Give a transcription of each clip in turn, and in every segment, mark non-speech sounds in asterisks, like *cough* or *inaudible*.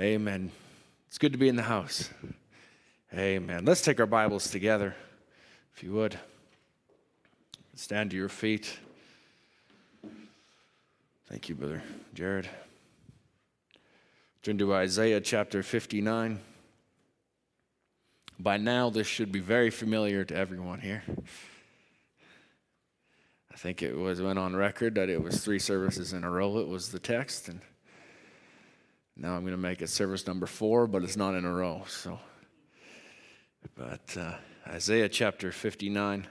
Amen. It's good to be in the house. Amen. Let's take our Bibles together, if you would. Stand to your feet. Thank you, Brother Jared. Turn to Isaiah chapter 59. By now, this should be very familiar to everyone here. I think it was went on record that it was three services in a row. It was the text, and now I'm going to make it service number four, but it's not in a row. So, but uh, Isaiah chapter 59.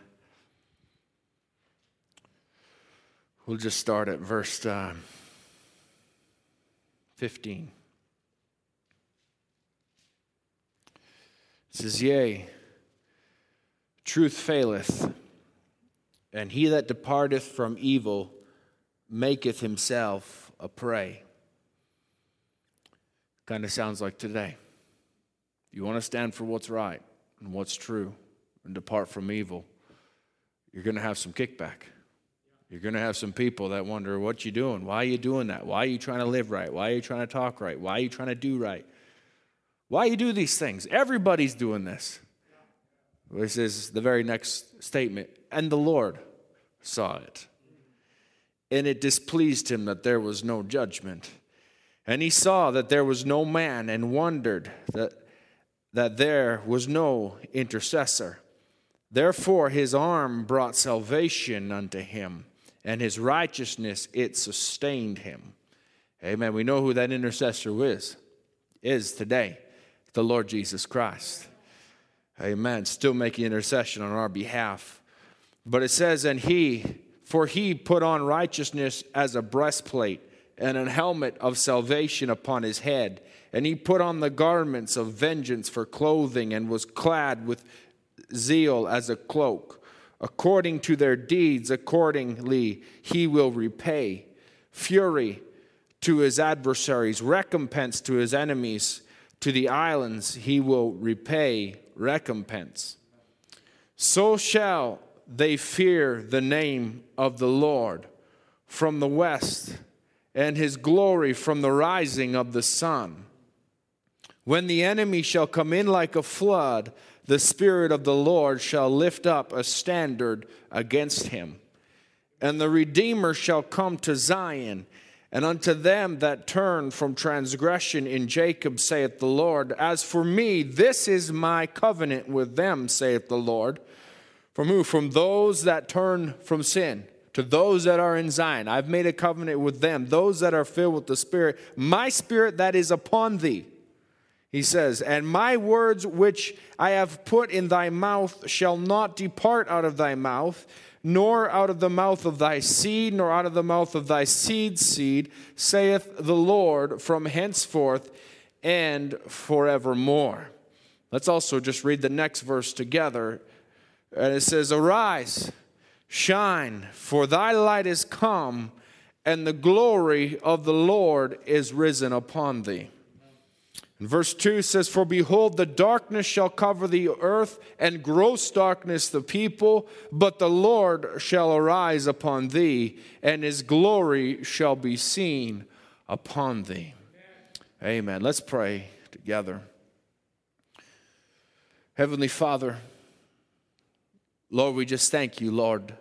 We'll just start at verse uh, 15. It says, Yea, truth faileth, and he that departeth from evil maketh himself a prey. Kind of sounds like today. You want to stand for what's right and what's true and depart from evil, you're going to have some kickback. You're going to have some people that wonder, what you doing? Why are you doing that? Why are you trying to live right? Why are you trying to talk right? Why are you trying to do right? Why you do these things? Everybody's doing this. This is the very next statement. And the Lord saw it. And it displeased him that there was no judgment. And he saw that there was no man and wondered that, that there was no intercessor. Therefore his arm brought salvation unto him, and his righteousness it sustained him. Amen. We know who that intercessor is, is today the Lord Jesus Christ. Amen. Still making intercession on our behalf. But it says, and he, for he put on righteousness as a breastplate and an helmet of salvation upon his head. And he put on the garments of vengeance for clothing and was clad with zeal as a cloak. According to their deeds, accordingly, he will repay fury to his adversaries, recompense to his enemies to the islands he will repay recompense. So shall they fear the name of the Lord from the west, and his glory from the rising of the sun. When the enemy shall come in like a flood, the Spirit of the Lord shall lift up a standard against him. And the Redeemer shall come to Zion and unto them that turn from transgression in Jacob, saith the Lord, As for me, this is my covenant with them, saith the Lord. From who? From those that turn from sin, to those that are in Zion. I've made a covenant with them, those that are filled with the Spirit, my Spirit that is upon thee. He says, And my words which I have put in thy mouth shall not depart out of thy mouth nor out of the mouth of thy seed, nor out of the mouth of thy seed's seed, saith the Lord, from henceforth and forevermore. Let's also just read the next verse together. And it says, Arise, shine, for thy light is come, and the glory of the Lord is risen upon thee. And verse 2 says, For behold, the darkness shall cover the earth, and gross darkness the people, but the Lord shall arise upon thee, and his glory shall be seen upon thee. Amen. Amen. Let's pray together. Heavenly Father, Lord, we just thank you, Lord,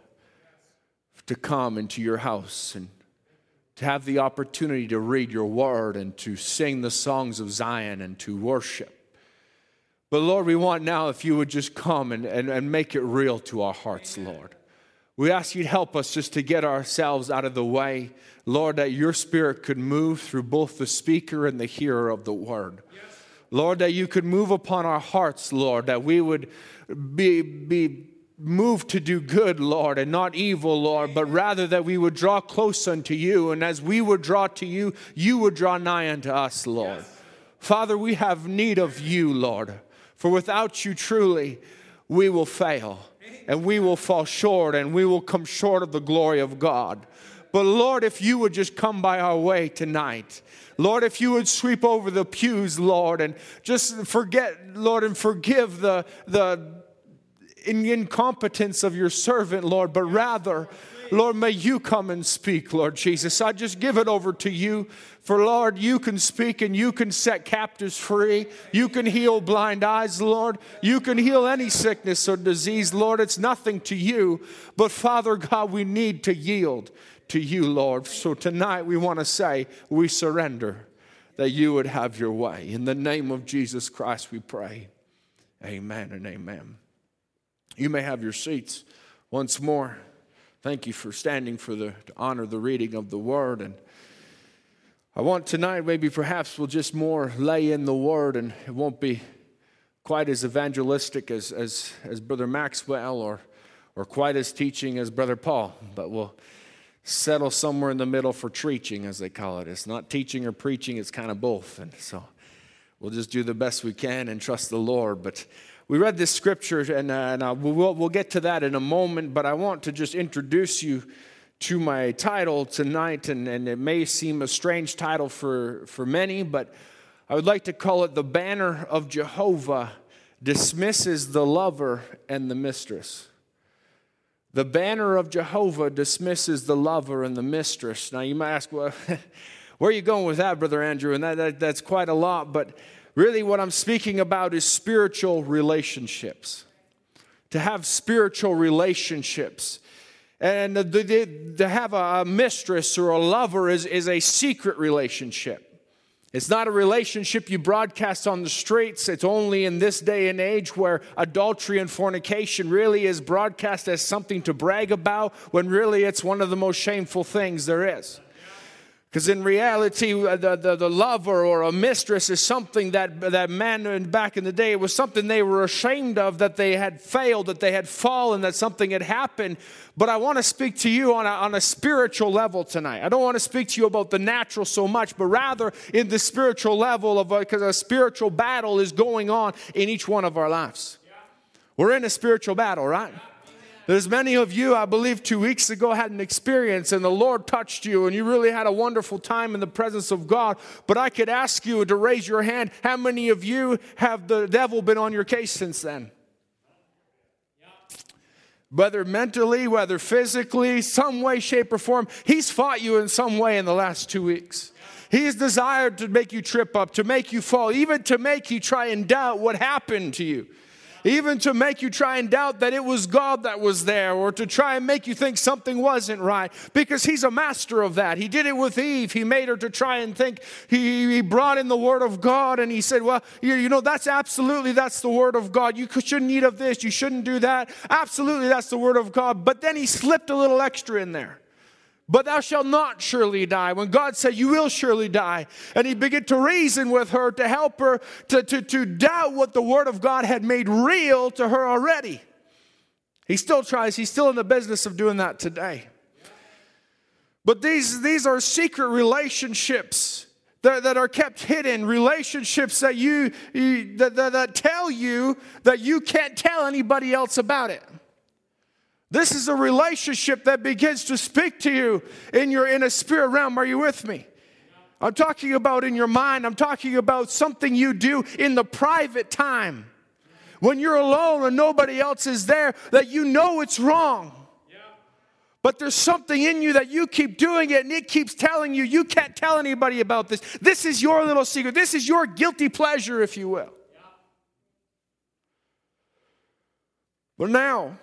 to come into your house and to have the opportunity to read your word and to sing the songs of Zion and to worship. But Lord, we want now if you would just come and, and, and make it real to our hearts, Lord. We ask you to help us just to get ourselves out of the way, Lord, that your spirit could move through both the speaker and the hearer of the word. Lord, that you could move upon our hearts, Lord, that we would be, be moved to do good, Lord, and not evil, Lord, but rather that we would draw close unto you. And as we would draw to you, you would draw nigh unto us, Lord. Yes. Father, we have need of you, Lord, for without you, truly, we will fail and we will fall short and we will come short of the glory of God. But Lord, if you would just come by our way tonight, Lord, if you would sweep over the pews, Lord, and just forget, Lord, and forgive the, the, in the incompetence of your servant, Lord, but rather, Lord, may you come and speak, Lord Jesus. I just give it over to you. For Lord, you can speak and you can set captives free. You can heal blind eyes, Lord. You can heal any sickness or disease, Lord. It's nothing to you. But Father God, we need to yield to you, Lord. So tonight we want to say we surrender that you would have your way. In the name of Jesus Christ, we pray. Amen and amen. You may have your seats. Once more. Thank you for standing for the to honor the reading of the word. And I want tonight maybe perhaps we'll just more lay in the word and it won't be quite as evangelistic as as, as brother Maxwell or or quite as teaching as brother Paul but we'll settle somewhere in the middle for preaching as they call it. It's not teaching or preaching it's kind of both. And so we'll just do the best we can and trust the Lord. But we read this scripture, and, uh, and uh, we'll, we'll get to that in a moment, but I want to just introduce you to my title tonight, and, and it may seem a strange title for, for many, but I would like to call it The Banner of Jehovah Dismisses the Lover and the Mistress. The banner of Jehovah dismisses the lover and the mistress. Now, you might ask, well, *laughs* where are you going with that, Brother Andrew? And that, that, that's quite a lot, but Really, what I'm speaking about is spiritual relationships. To have spiritual relationships. And to have a mistress or a lover is, is a secret relationship. It's not a relationship you broadcast on the streets. It's only in this day and age where adultery and fornication really is broadcast as something to brag about when really it's one of the most shameful things there is. Because in reality, uh, the, the, the, lover or a mistress is something that, that man back in the day, it was something they were ashamed of, that they had failed, that they had fallen, that something had happened. But I want to speak to you on a, on a spiritual level tonight. I don't want to speak to you about the natural so much, but rather in the spiritual level of because a, a spiritual battle is going on in each one of our lives. We're in a spiritual battle, right? There's many of you, I believe, two weeks ago had an experience and the Lord touched you and you really had a wonderful time in the presence of God. But I could ask you to raise your hand how many of you have the devil been on your case since then? Whether mentally, whether physically, some way, shape, or form, he's fought you in some way in the last two weeks. He's desired to make you trip up, to make you fall, even to make you try and doubt what happened to you even to make you try and doubt that it was God that was there, or to try and make you think something wasn't right, because He's a master of that. He did it with Eve. He made her to try and think. He, he brought in the Word of God, and He said, Well, you, you know, that's absolutely that's the Word of God. You shouldn't eat of this. You shouldn't do that. Absolutely, that's the Word of God. But then He slipped a little extra in there but thou shalt not surely die. When God said, You will surely die. And he began to reason with her to help her to, to, to doubt what the word of God had made real to her already. He still tries, he's still in the business of doing that today. But these, these are secret relationships that, that are kept hidden, relationships that you, you that, that, that tell you that you can't tell anybody else about it. This is a relationship that begins to speak to you in your in a spirit realm. Are you with me? I'm talking about in your mind. I'm talking about something you do in the private time. When you're alone and nobody else is there, that you know it's wrong. But there's something in you that you keep doing it and it keeps telling you you can't tell anybody about this. This is your little secret. This is your guilty pleasure, if you will. But now,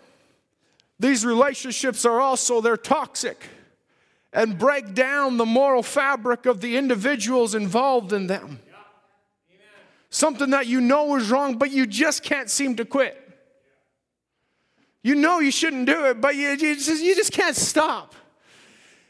these relationships are also they're toxic and break down the moral fabric of the individuals involved in them. Something that you know is wrong, but you just can't seem to quit. You know you shouldn't do it, but you, you, just, you just can't stop.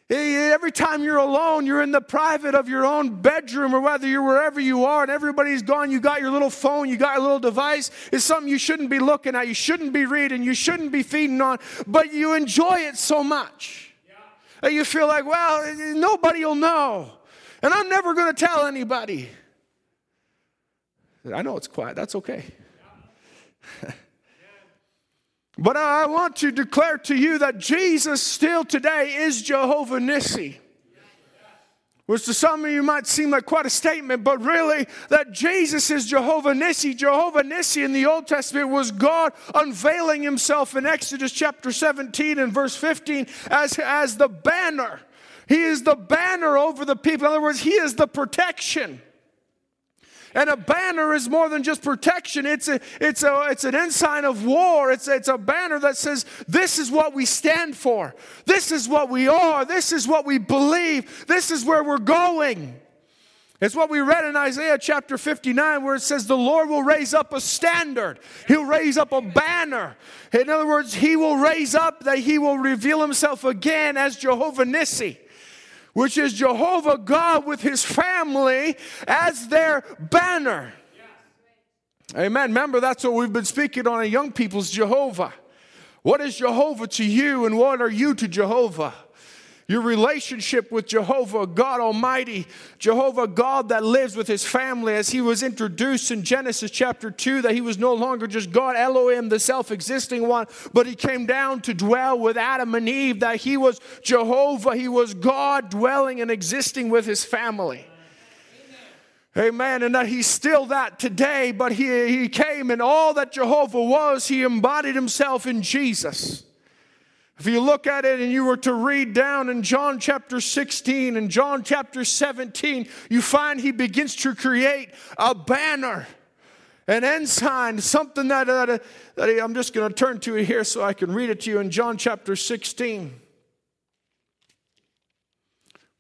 Eh, eh, every time you're alone, you're in the private of your own bedroom or whether you're wherever you are and everybody's gone, you got your little phone, you got your little device. It's something you shouldn't be looking at, you shouldn't be reading, you shouldn't be feeding on, but you enjoy it so much. Yeah. You feel like, well, eh, nobody will know. And I'm never going to tell anybody. I know it's quiet, that's okay. Yeah. *laughs* But I want to declare to you that Jesus still today is Jehovah Nissi. which to some of you might seem like quite a statement, but really that Jesus is Jehovah Nissi. Jehovah Nissi in the Old Testament was God unveiling himself in Exodus chapter 17 and verse 15 as, as the banner. He is the banner over the people. In other words, he is the protection. And a banner is more than just protection. It's, a, it's, a, it's an ensign of war. It's, it's a banner that says, This is what we stand for. This is what we are. This is what we believe. This is where we're going. It's what we read in Isaiah chapter 59, where it says, The Lord will raise up a standard. He'll raise up a banner. In other words, He will raise up that He will reveal Himself again as Jehovah Nissi which is Jehovah God with his family as their banner. Amen. Remember, that's what we've been speaking on in young people's Jehovah. What is Jehovah to you, and what are you to Jehovah? Your relationship with Jehovah, God Almighty, Jehovah God that lives with his family, as he was introduced in Genesis chapter 2, that he was no longer just God Elohim, the self existing one, but he came down to dwell with Adam and Eve, that he was Jehovah, he was God dwelling and existing with his family. Amen. And that he's still that today, but he, he came and all that Jehovah was, he embodied himself in Jesus. If you look at it and you were to read down in John chapter 16 and John chapter 17, you find he begins to create a banner, an ensign, something that, that, that I'm just going to turn to it here so I can read it to you in John chapter 16.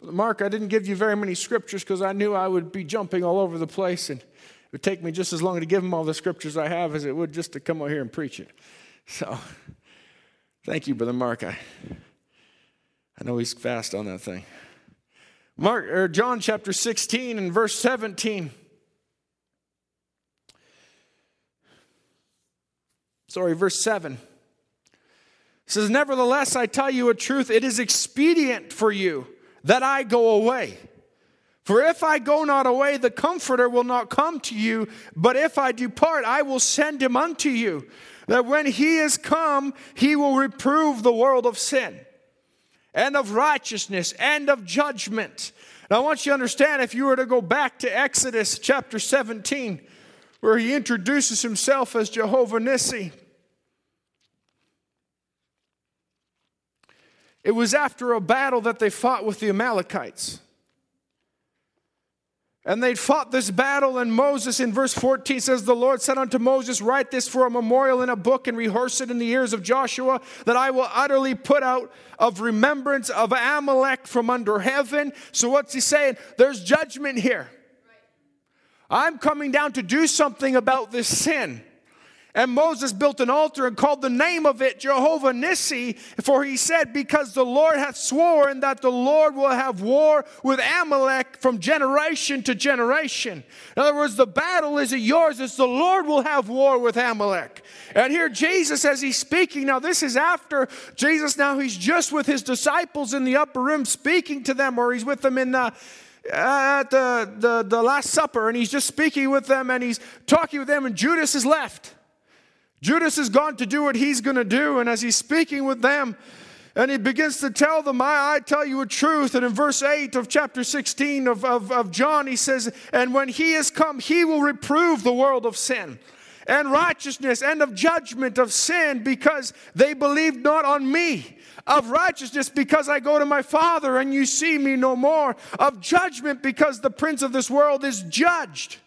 Mark, I didn't give you very many scriptures because I knew I would be jumping all over the place and it would take me just as long to give them all the scriptures I have as it would just to come out here and preach it. So. Thank you, Brother Mark. I, I know he's fast on that thing. Mark or John chapter 16 and verse 17. Sorry, verse 7. says, Nevertheless, I tell you a truth, it is expedient for you that I go away. For if I go not away, the Comforter will not come to you, but if I depart, I will send him unto you that when he is come, he will reprove the world of sin and of righteousness and of judgment. And I want you to understand if you were to go back to Exodus chapter 17, where he introduces himself as Jehovah Nissi. It was after a battle that they fought with the Amalekites. And they'd fought this battle, and Moses in verse 14 says, The Lord said unto Moses, Write this for a memorial in a book and rehearse it in the ears of Joshua, that I will utterly put out of remembrance of Amalek from under heaven. So, what's he saying? There's judgment here. I'm coming down to do something about this sin. And Moses built an altar and called the name of it Jehovah Nissi, for he said, Because the Lord hath sworn that the Lord will have war with Amalek from generation to generation. In other words, the battle isn't yours, it's the Lord will have war with Amalek. And here Jesus, as he's speaking, now this is after Jesus, now he's just with his disciples in the upper room speaking to them, or he's with them in the uh, at the, the, the Last Supper, and he's just speaking with them and he's talking with them, and Judas is left. Judas has gone to do what he's going to do, and as he's speaking with them, and he begins to tell them, I, I, tell you a truth. And in verse 8 of chapter 16 of, of, of John, he says, And when he has come, he will reprove the world of sin and righteousness and of judgment of sin because they believed not on me. Of righteousness because I go to my Father and you see me no more. Of judgment because the prince of this world is judged.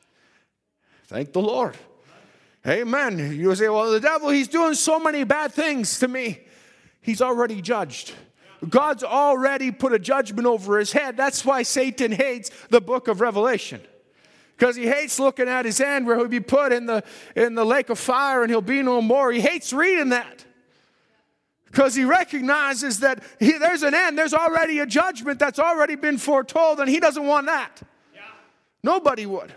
Thank the Lord. Amen. You say, well, the devil, he's doing so many bad things to me. He's already judged. God's already put a judgment over his head. That's why Satan hates the book of Revelation. Because he hates looking at his end where he'll be put in the, in the lake of fire and he'll be no more. He hates reading that. Because he recognizes that he, there's an end, there's already a judgment that's already been foretold, and he doesn't want that. Yeah. Nobody would.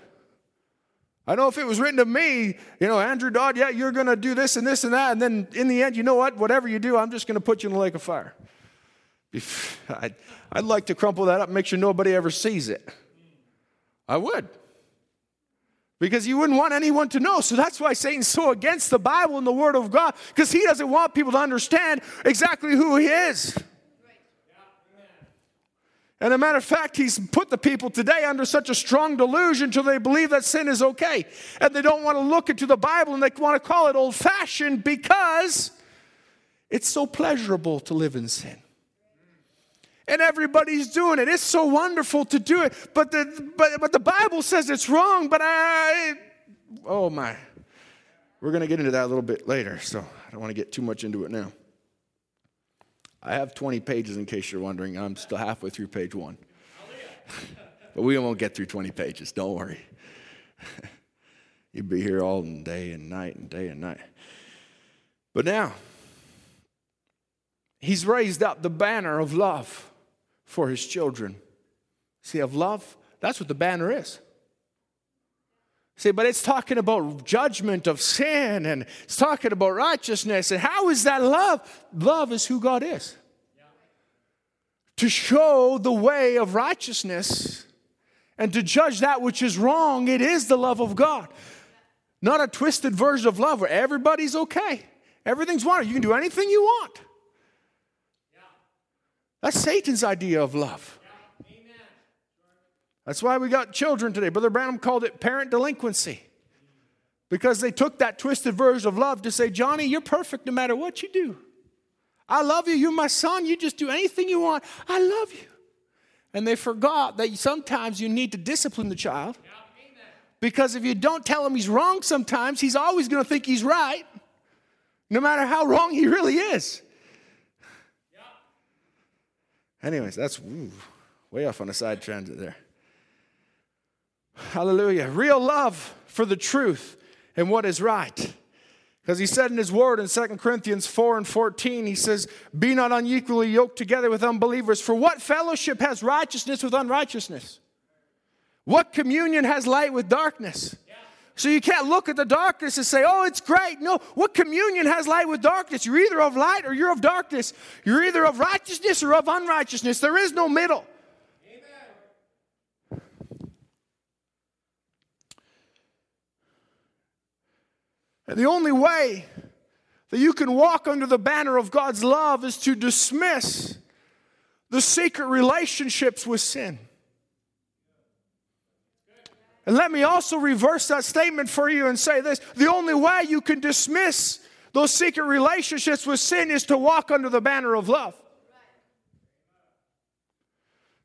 I know if it was written to me, you know, Andrew Dodd, yeah, you're going to do this and this and that. And then in the end, you know what? Whatever you do, I'm just going to put you in the lake of fire. *laughs* I'd, I'd like to crumple that up and make sure nobody ever sees it. I would. Because you wouldn't want anyone to know. So that's why Satan's so against the Bible and the Word of God, because he doesn't want people to understand exactly who he is. And a matter of fact, he's put the people today under such a strong delusion until they believe that sin is okay. And they don't want to look into the Bible and they want to call it old fashioned because it's so pleasurable to live in sin. And everybody's doing it. It's so wonderful to do it. But the, but, but the Bible says it's wrong, but I, oh my. We're going to get into that a little bit later, so I don't want to get too much into it now. I have 20 pages in case you're wondering. I'm still halfway through page one. *laughs* but we won't get through 20 pages, don't worry. *laughs* You'd be here all day and night and day and night. But now, he's raised up the banner of love for his children. See, of love, that's what the banner is. See, but it's talking about judgment of sin and it's talking about righteousness. And how is that love? Love is who God is. To show the way of righteousness and to judge that which is wrong, it is the love of God. Not a twisted version of love where everybody's okay. Everything's wonderful. You can do anything you want. That's Satan's idea of love. That's why we got children today. Brother Branham called it parent delinquency because they took that twisted version of love to say, Johnny, you're perfect no matter what you do. I love you. You're my son. You just do anything you want. I love you. And they forgot that sometimes you need to discipline the child because if you don't tell him he's wrong sometimes, he's always going to think he's right, no matter how wrong he really is. Anyways, that's ooh, way off on a side transit there. Hallelujah. Real love for the truth and what is right. Because he said in his word in 2 Corinthians 4 and 14, he says, Be not unequally yoked together with unbelievers. For what fellowship has righteousness with unrighteousness? What communion has light with darkness? So you can't look at the darkness and say, oh, it's great. No, what communion has light with darkness? You're either of light or you're of darkness. You're either of righteousness or of unrighteousness. There is no middle. And the only way that you can walk under the banner of God's love is to dismiss the secret relationships with sin. And let me also reverse that statement for you and say this the only way you can dismiss those secret relationships with sin is to walk under the banner of love.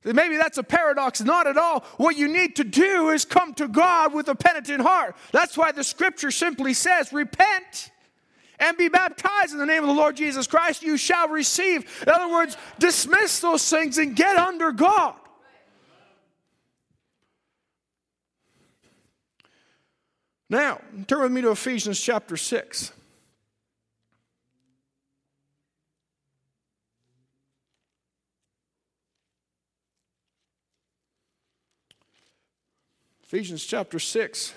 Maybe that's a paradox. Not at all. What you need to do is come to God with a penitent heart. That's why the scripture simply says, Repent and be baptized in the name of the Lord Jesus Christ. You shall receive. In other words, dismiss those things and get under God. Now, turn with me to Ephesians chapter 6. Ephesians chapter 6.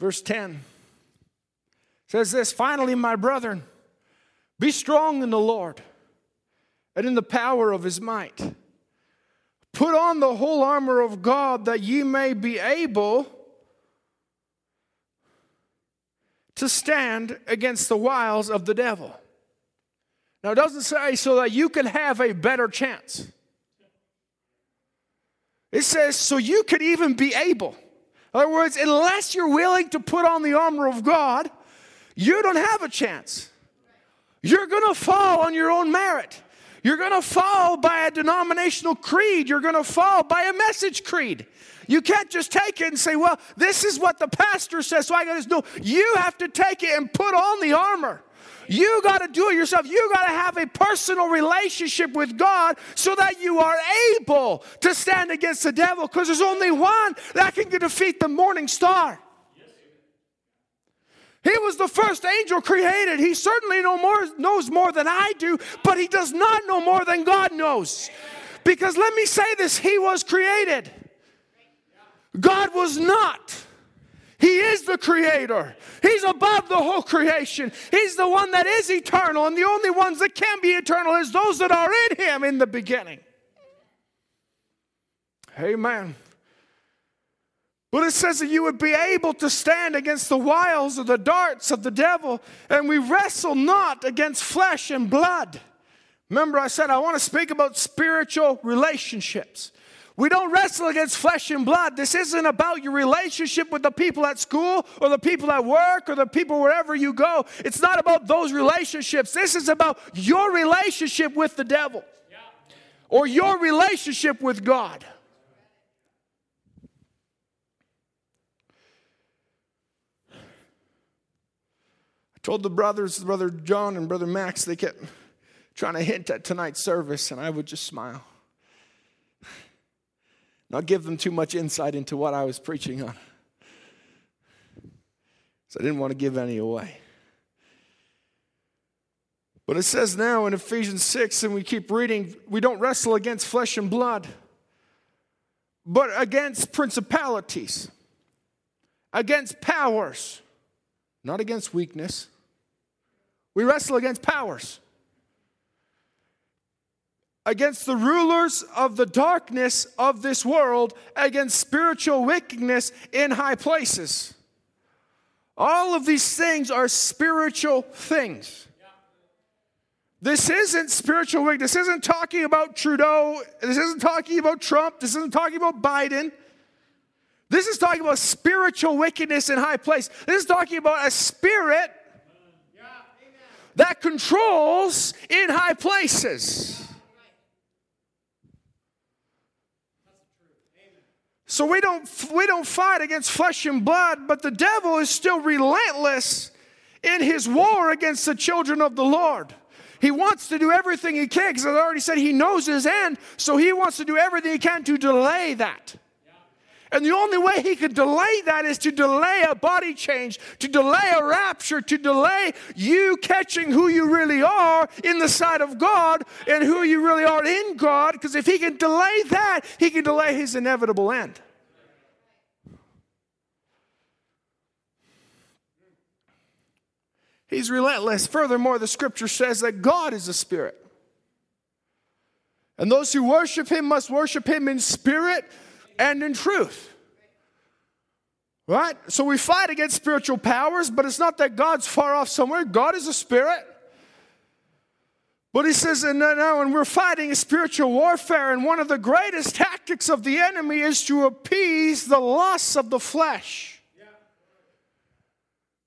Verse 10 says this Finally, my brethren, be strong in the Lord and in the power of his might. Put on the whole armor of God that ye may be able to stand against the wiles of the devil. Now, it doesn't say so that you can have a better chance. It says so you could even be able. In other words, unless you're willing to put on the armor of God, you don't have a chance. You're going to fall on your own merit. You're going to fall by a denominational creed. You're going to fall by a message creed. You can't just take it and say, well, this is what the pastor says, so I got to do. You have to take it and put on the armor. You got to do it yourself. You got to have a personal relationship with God so that you are able to stand against the devil because there's only one that can defeat the morning star. He was the first angel created. He certainly more, knows more than I do, but he does not know more than God knows. Because let me say this He was created, God was not. He is the creator. He's above the whole creation. He's the one that is eternal, and the only ones that can be eternal is those that are in him in the beginning. Amen. But it says that you would be able to stand against the wiles of the darts of the devil, and we wrestle not against flesh and blood. Remember, I said I want to speak about spiritual relationships. We don't wrestle against flesh and blood. This isn't about your relationship with the people at school or the people at work or the people wherever you go. It's not about those relationships. This is about your relationship with the devil or your relationship with God. I told the brothers, Brother John and Brother Max, they kept trying to hint at tonight's service, and I would just smile. Not give them too much insight into what I was preaching on. So I didn't want to give any away. But it says now in Ephesians 6, and we keep reading, we don't wrestle against flesh and blood, but against principalities, against powers, not against weakness we wrestle against powers, against the rulers of the darkness of this world, against spiritual wickedness in high places. All of these things are spiritual things. This isn't spiritual wickedness. This isn't talking about Trudeau. This isn't talking about Trump. This isn't talking about Biden. This is talking about spiritual wickedness in high place. This is talking about a spirit that controls in high places. So we don't, we don't fight against flesh and blood, but the devil is still relentless in his war against the children of the Lord. He wants to do everything he can because I already said he knows his end, so he wants to do everything he can to delay that. And the only way he could delay that is to delay a body change, to delay a rapture, to delay you catching who you really are in the sight of God and who you really are in God. Because if he can delay that, he can delay his inevitable end. He's relentless. Furthermore, the scripture says that God is a spirit. And those who worship him must worship him in spirit and in truth. Right? So we fight against spiritual powers, but it's not that God's far off somewhere. God is a spirit. But he says, and now, and we're fighting a spiritual warfare, and one of the greatest tactics of the enemy is to appease the lusts of the flesh.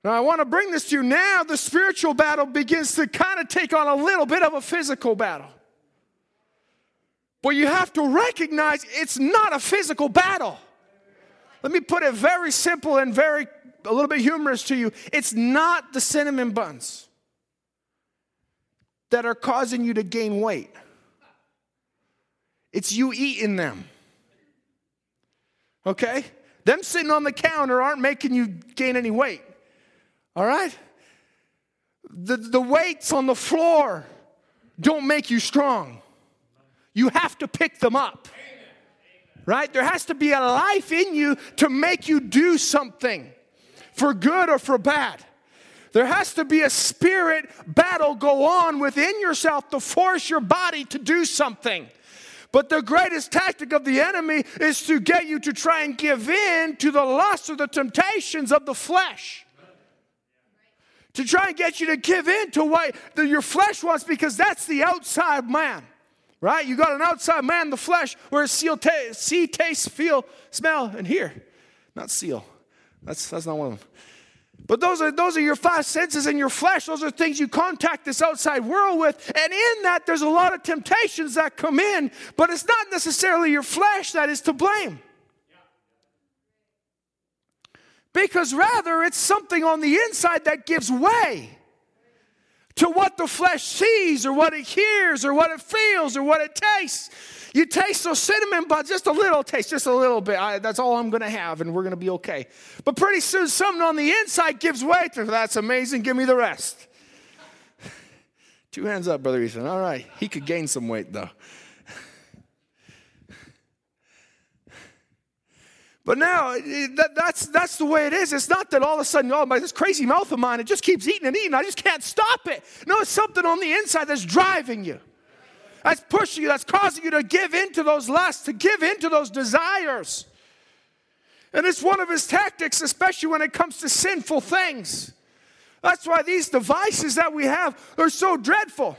Now, I want to bring this to you now. The spiritual battle begins to kind of take on a little bit of a physical battle. But you have to recognize it's not a physical battle. Let me put it very simple and very a little bit humorous to you. It's not the cinnamon buns that are causing you to gain weight. It's you eating them. Okay? Them sitting on the counter aren't making you gain any weight. All right? The, the weights on the floor don't make you strong. You have to pick them up. Right? There has to be a life in you to make you do something for good or for bad. There has to be a spirit battle go on within yourself to force your body to do something. But the greatest tactic of the enemy is to get you to try and give in to the lust or the temptations of the flesh. To try and get you to give in to what your flesh wants because that's the outside man right? You got an outside man, the flesh, where seal ta- see, taste, feel, smell, and hear. Not seal. That's, that's not one of them. But those are, those are your five senses and your flesh. Those are things you contact this outside world with. And in that, there's a lot of temptations that come in, but it's not necessarily your flesh that is to blame. Because rather, it's something on the inside that gives way to what the flesh sees or what it hears or what it feels or what it tastes. You taste those cinnamon buns, just a little taste, just a little bit. I, that's all I'm going to have, and we're going to be okay. But pretty soon, something on the inside gives way to that's amazing. Give me the rest. *laughs* Two hands up, Brother Ethan. All right. He could gain some weight, though. But now that, that's, that's the way it is. It's not that all of a sudden, oh, my, this crazy mouth of mine, it just keeps eating and eating. I just can't stop it. No, it's something on the inside that's driving you, that's pushing you, that's causing you to give in to those lusts, to give in to those desires. And it's one of his tactics, especially when it comes to sinful things. That's why these devices that we have are so dreadful.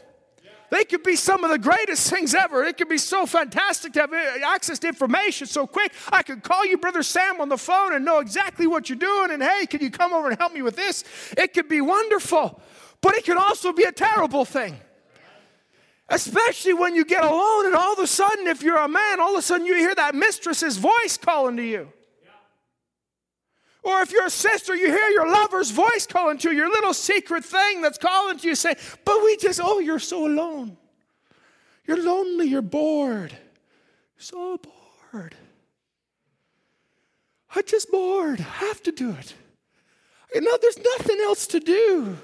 They could be some of the greatest things ever. It could be so fantastic to have access to information so quick. I could call you, Brother Sam, on the phone and know exactly what you're doing. And hey, can you come over and help me with this? It could be wonderful, but it could also be a terrible thing. Especially when you get alone and all of a sudden, if you're a man, all of a sudden you hear that mistress's voice calling to you. Or if you're a sister, you hear your lover's voice calling to you, your little secret thing that's calling to you, saying, But we just, oh, you're so alone. You're lonely, you're bored. So bored. I'm just bored. I have to do it. You know, there's nothing else to do.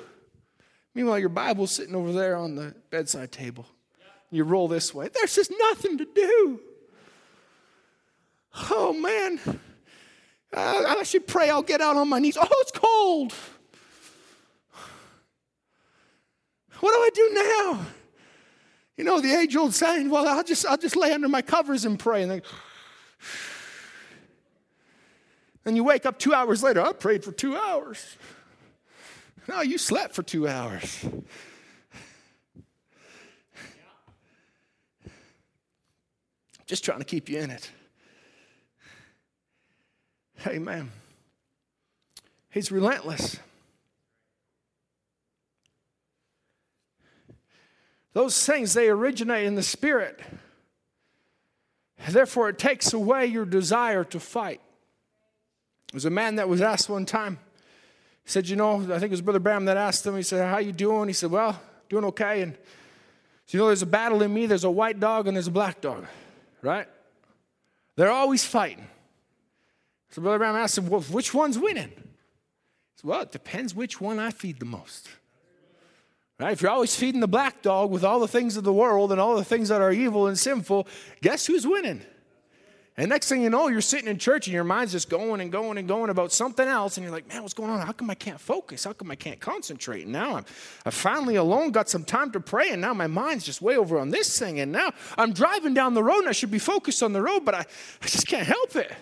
Meanwhile, your Bible's sitting over there on the bedside table. You roll this way. There's just nothing to do. Oh, man. Uh, I should pray I'll get out on my knees. Oh, it's cold. What do I do now? You know, the age old saying, well, I'll just, I'll just lay under my covers and pray. And then, and you wake up two hours later, I prayed for two hours. No, you slept for two hours. Just trying to keep you in it. Amen. He's relentless. Those things, they originate in the spirit. Therefore, it takes away your desire to fight. There's a man that was asked one time. He said, You know, I think it was Brother Branham that asked him, he said, How you doing? He said, Well, doing okay. And so, you know, there's a battle in me. There's a white dog and there's a black dog, right? They're always fighting. So Brother Brown asked him, well, which one's winning? He said, well, it depends which one I feed the most. Right? If you're always feeding the black dog with all the things of the world and all the things that are evil and sinful, guess who's winning? And next thing you know, you're sitting in church and your mind's just going and going and going about something else. And you're like, man, what's going on? How come I can't focus? How come I can't concentrate? And now I'm I finally alone, got some time to pray, and now my mind's just way over on this thing. And now I'm driving down the road and I should be focused on the road, but I, I just can't help it.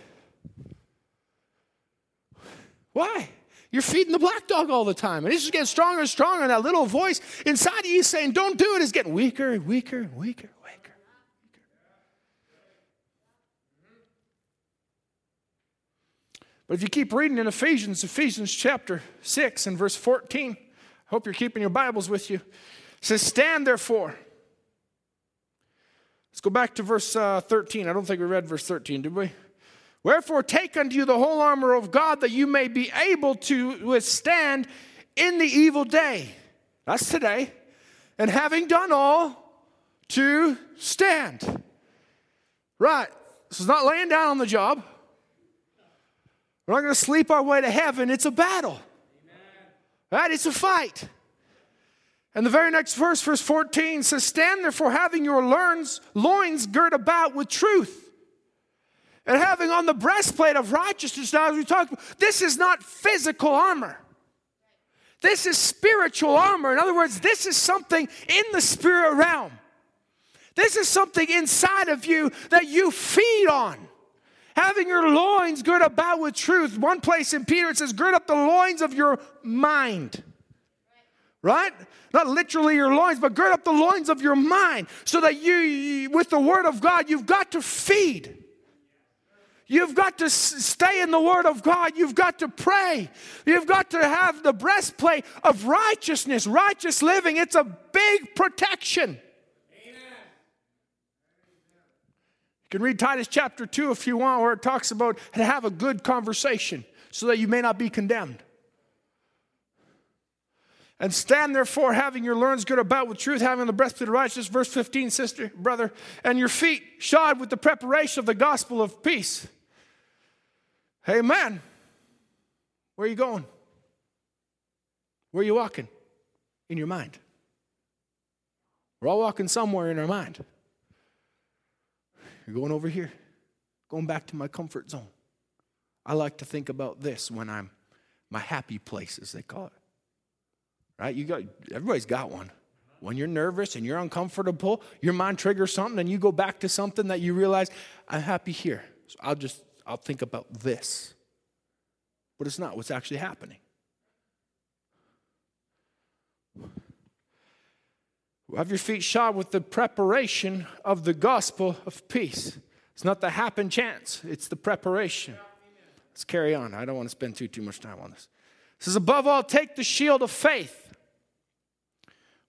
Why? You're feeding the black dog all the time. And it's just getting stronger and stronger. And that little voice inside of you saying, Don't do it, is getting weaker and weaker and weaker, and weaker. But if you keep reading in Ephesians, Ephesians chapter 6 and verse 14, I hope you're keeping your Bibles with you. It says, Stand therefore. Let's go back to verse uh, 13. I don't think we read verse 13, did we? Wherefore, take unto you the whole armor of God that you may be able to withstand in the evil day. That's today. And having done all, to stand. Right. This is not laying down on the job. We're not going to sleep our way to heaven. It's a battle. Amen. Right? It's a fight. And the very next verse, verse 14, says, Stand therefore, having your loins, loins girt about with truth and having on the breastplate of righteousness. Now, as we talked about, this is not physical armor. This is spiritual armor. In other words, this is something in the spirit realm. This is something inside of you that you feed on. Having your loins girt about with truth. One place in Peter it says, gird up the loins of your mind. Right? Not literally your loins, but gird up the loins of your mind so that you, with the word of God, you've got to feed. You've got to stay in the Word of God. You've got to pray. You've got to have the breastplate of righteousness, righteous living. It's a big protection. Amen. You can read Titus chapter 2 if you want, where it talks about to have a good conversation so that you may not be condemned. And stand therefore, having your loins girt about with truth, having the breastplate of righteousness, verse 15, sister, brother, and your feet shod with the preparation of the gospel of peace. Amen. Where are you going? Where are you walking? In your mind. We're all walking somewhere in our mind. You're going over here, going back to my comfort zone. I like to think about this when I'm my happy place, as they call it. Right? You got everybody's got one. When you're nervous and you're uncomfortable, your mind triggers something and you go back to something that you realize, I'm happy here. So I'll just I'll think about this. but it's not what's actually happening. Have your feet shod with the preparation of the gospel of peace. It's not the happen chance, it's the preparation. Let's carry on. I don't want to spend too, too much time on this. It says, above all, take the shield of faith,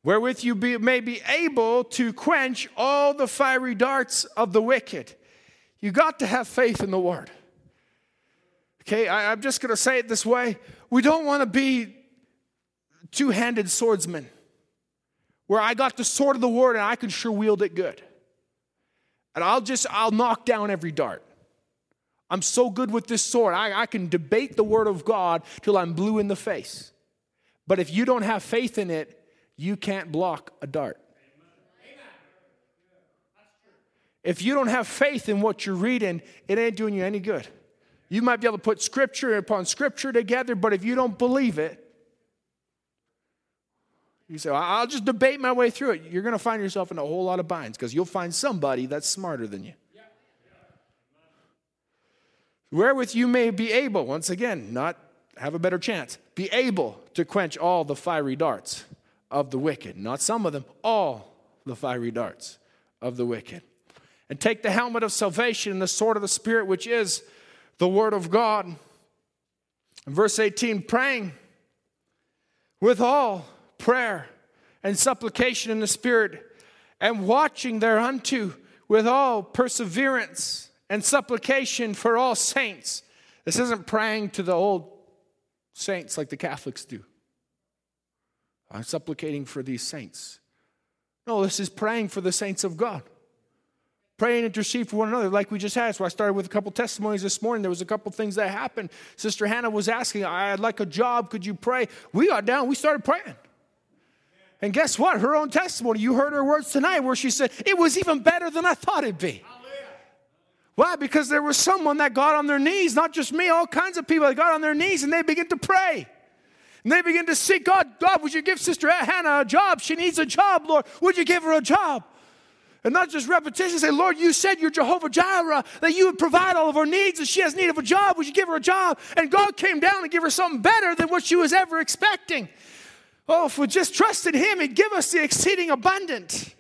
wherewith you be, may be able to quench all the fiery darts of the wicked. You got to have faith in the word. Okay, I, I'm just going to say it this way. We don't want to be two handed swordsmen where I got the sword of the word and I can sure wield it good. And I'll just, I'll knock down every dart. I'm so good with this sword. I, I can debate the word of God till I'm blue in the face. But if you don't have faith in it, you can't block a dart. If you don't have faith in what you're reading, it ain't doing you any good. You might be able to put scripture upon scripture together, but if you don't believe it, you say, I'll just debate my way through it. You're going to find yourself in a whole lot of binds because you'll find somebody that's smarter than you. Wherewith you may be able, once again, not have a better chance, be able to quench all the fiery darts of the wicked. Not some of them, all the fiery darts of the wicked. And take the helmet of salvation and the sword of the Spirit, which is the Word of God. verse 18, praying with all prayer and supplication in the Spirit, and watching thereunto with all perseverance and supplication for all saints. This isn't praying to the old saints like the Catholics do. I'm supplicating for these saints. No, this is praying for the saints of God. Pray and intercede for one another, like we just had. So I started with a couple testimonies this morning. There was a couple things that happened. Sister Hannah was asking, I'd like a job. Could you pray? We got down, we started praying. And guess what? Her own testimony, you heard her words tonight where she said, It was even better than I thought it'd be. Why? Because there was someone that got on their knees, not just me, all kinds of people that got on their knees and they begin to pray. And they begin to seek God, God, would you give Sister Hannah a job? She needs a job, Lord. Would you give her a job? And not just repetition, say, Lord, you said you're Jehovah Jireh, that you would provide all of her needs, and she has need of a job. Would you give her a job? And God came down and gave her something better than what she was ever expecting. Oh, if we just trusted Him, He'd give us the exceeding abundant.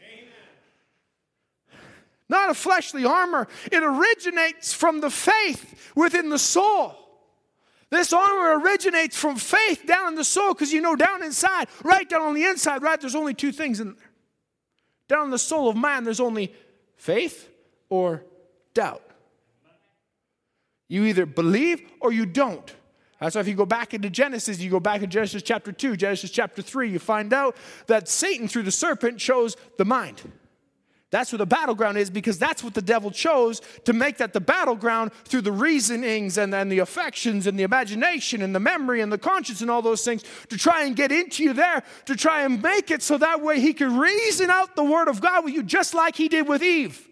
Not a fleshly armor. It originates from the faith within the soul. This armor originates from faith down in the soul because you know down inside, right down on the inside, right, there's only two things in there. Down in the soul of man, there's only faith or doubt. You either believe or you don't. That's why if you go back into Genesis, you go back in Genesis chapter 2, Genesis chapter 3, you find out that Satan, through the serpent, chose the mind. That's where the battleground is because that's what the devil chose to make that the battleground through the reasonings and, and the affections and the imagination and the memory and the conscience and all those things to try and get into you there, to try and make it so that way he could reason out the word of God with you just like he did with Eve.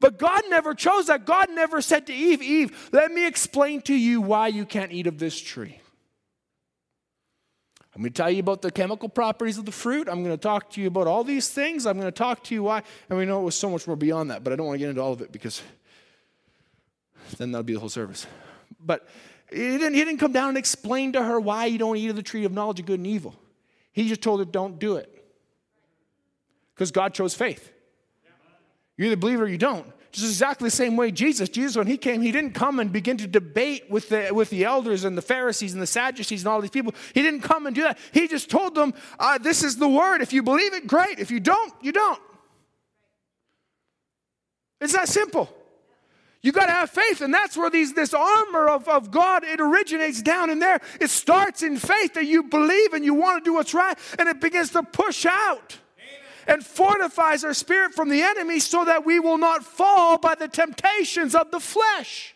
But God never chose that. God never said to Eve, Eve, let me explain to you why you can't eat of this tree. I'm going to tell you about the chemical properties of the fruit. I'm going to talk to you about all these things. I'm going to talk to you why. And we know it was so much more beyond that, but I don't want to get into all of it because then that'll be the whole service. But he didn't, he didn't come down and explain to her why you don't eat of the tree of knowledge of good and evil. He just told her, don't do it. Because God chose faith. You either believe it or you don't. Exactly the same way Jesus, Jesus, when he came, he didn't come and begin to debate with the, with the elders and the Pharisees and the Sadducees and all these people. He didn't come and do that. He just told them, uh, This is the word. If you believe it, great. If you don't, you don't. It's that simple. You got to have faith, and that's where these, this armor of, of God, it originates down in there. It starts in faith that you believe and you want to do what's right, and it begins to push out and fortifies our spirit from the enemy so that we will not fall by the temptations of the flesh.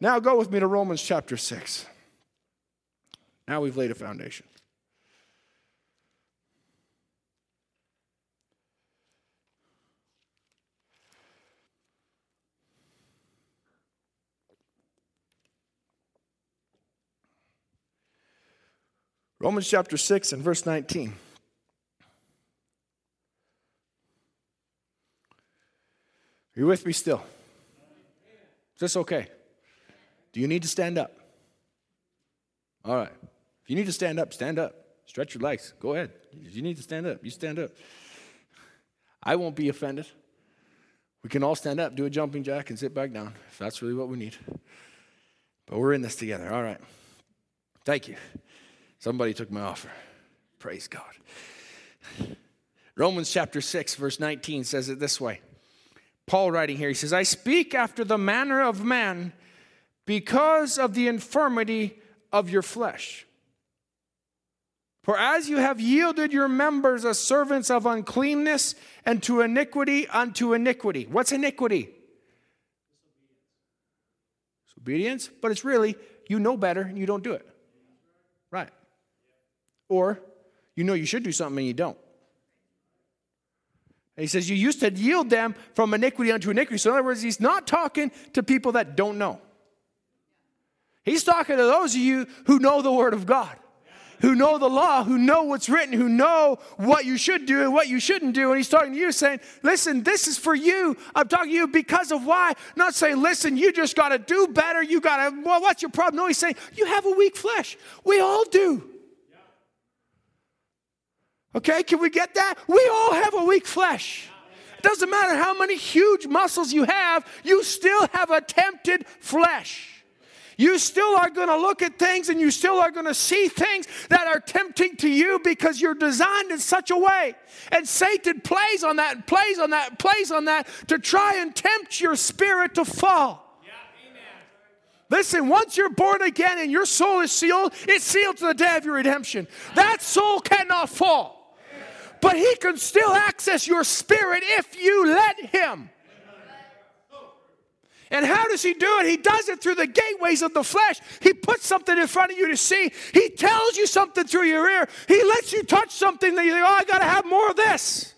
Now go with me to Romans chapter 6. Now we've laid a foundation. Romans chapter 6 and verse 19. Are you with me still? Is this okay? Do you need to stand up? All right. If you need to stand up, stand up. Stretch your legs. Go ahead. If you need to stand up, you stand up. I won't be offended. We can all stand up, do a jumping jack, and sit back down if that's really what we need. But we're in this together. All right. Thank you. Somebody took my offer. Praise God. Romans chapter 6, verse 19 says it this way. Paul writing here, he says, I speak after the manner of man because of the infirmity of your flesh. For as you have yielded your members as servants of uncleanness and to iniquity unto iniquity. What's iniquity? Obedience, but it's really you know better and you don't do it. Right. Or you know you should do something and you don't. And he says, You used to yield them from iniquity unto iniquity. So, in other words, he's not talking to people that don't know. He's talking to those of you who know the Word of God who know the law, who know what's written, who know what you should do and what you shouldn't do. And he's talking to you saying, Listen, this is for you. I'm talking to you because of why. Not saying, Listen, you just got to do better. You got to, well, what's your problem? No, he's saying, You have a weak flesh. We all do. Okay, can we get that? We all have a weak flesh. It doesn't matter how many huge muscles you have, you still have a tempted flesh you still are going to look at things and you still are going to see things that are tempting to you because you're designed in such a way. And Satan plays on that, plays on that, plays on that to try and tempt your spirit to fall. Listen, once you're born again and your soul is sealed, it's sealed to the day of your redemption. That soul cannot fall. But he can still access your spirit if you let him. And how does he do it? He does it through the gateways of the flesh. He puts something in front of you to see. He tells you something through your ear. He lets you touch something that you think, oh, I got to have more of this.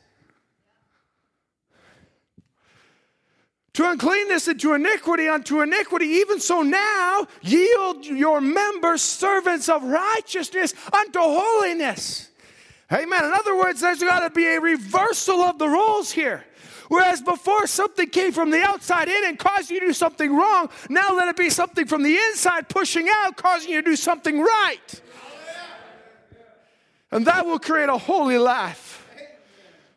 To uncleanness and to iniquity unto iniquity, even so now yield your members servants of righteousness unto holiness. Amen. In other words, there's got to be a reversal of the roles here. Whereas before something came from the outside in and caused you to do something wrong, now let it be something from the inside pushing out, causing you to do something right. And that will create a holy life.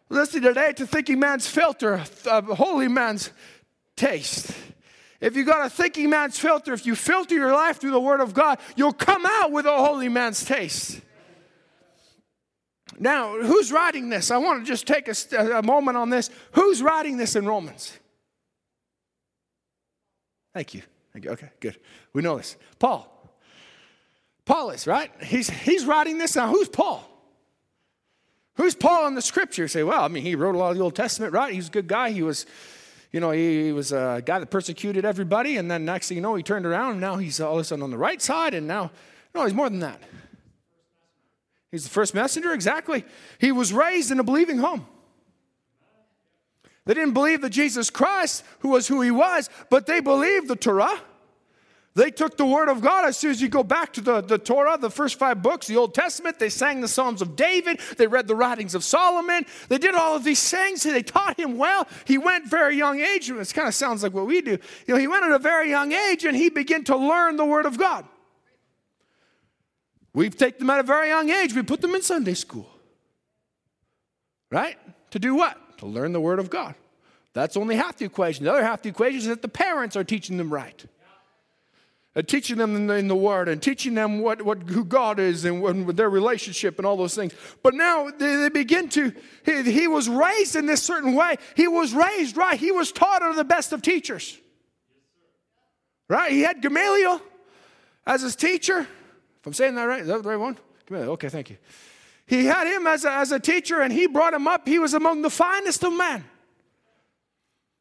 Listen today to thinking man's filter, a holy man's taste. If you got a thinking man's filter, if you filter your life through the Word of God, you'll come out with a holy man's taste. Now, who's writing this? I want to just take a, a moment on this. Who's writing this in Romans? Thank you. Thank you. Okay, good. We know this. Paul. Paul is, right? He's, he's writing this. Now, who's Paul? Who's Paul in the scripture? You say, well, I mean, he wrote a lot of the Old Testament, right? He was a good guy. He was, you know, he, he was a guy that persecuted everybody. And then next thing you know, he turned around and now he's all of a sudden on the right side. And now, no, he's more than that. He's the first messenger, exactly. He was raised in a believing home. They didn't believe that Jesus Christ, who was who he was, but they believed the Torah. They took the word of God. As soon as you go back to the, the Torah, the first five books, the Old Testament, they sang the Psalms of David. They read the writings of Solomon. They did all of these things. They taught him well. He went very young age. It kind of sounds like what we do. You know, he went at a very young age and he began to learn the word of God. We take them at a very young age, we put them in Sunday school. Right? To do what? To learn the Word of God. That's only half the equation. The other half the equation is that the parents are teaching them right. Teaching them in the, in the, Word and teaching them what, what, who God is and, and their relationship and all those things. But now they, they begin to, he, he, was raised in this certain way. He was raised right. He was taught under the best of teachers. Right? He had Gamaliel as his teacher. I'm saying that right? Is that the right one? Come here. Okay, thank you. He had him as a, as a teacher and he brought him up. He was among the finest of men.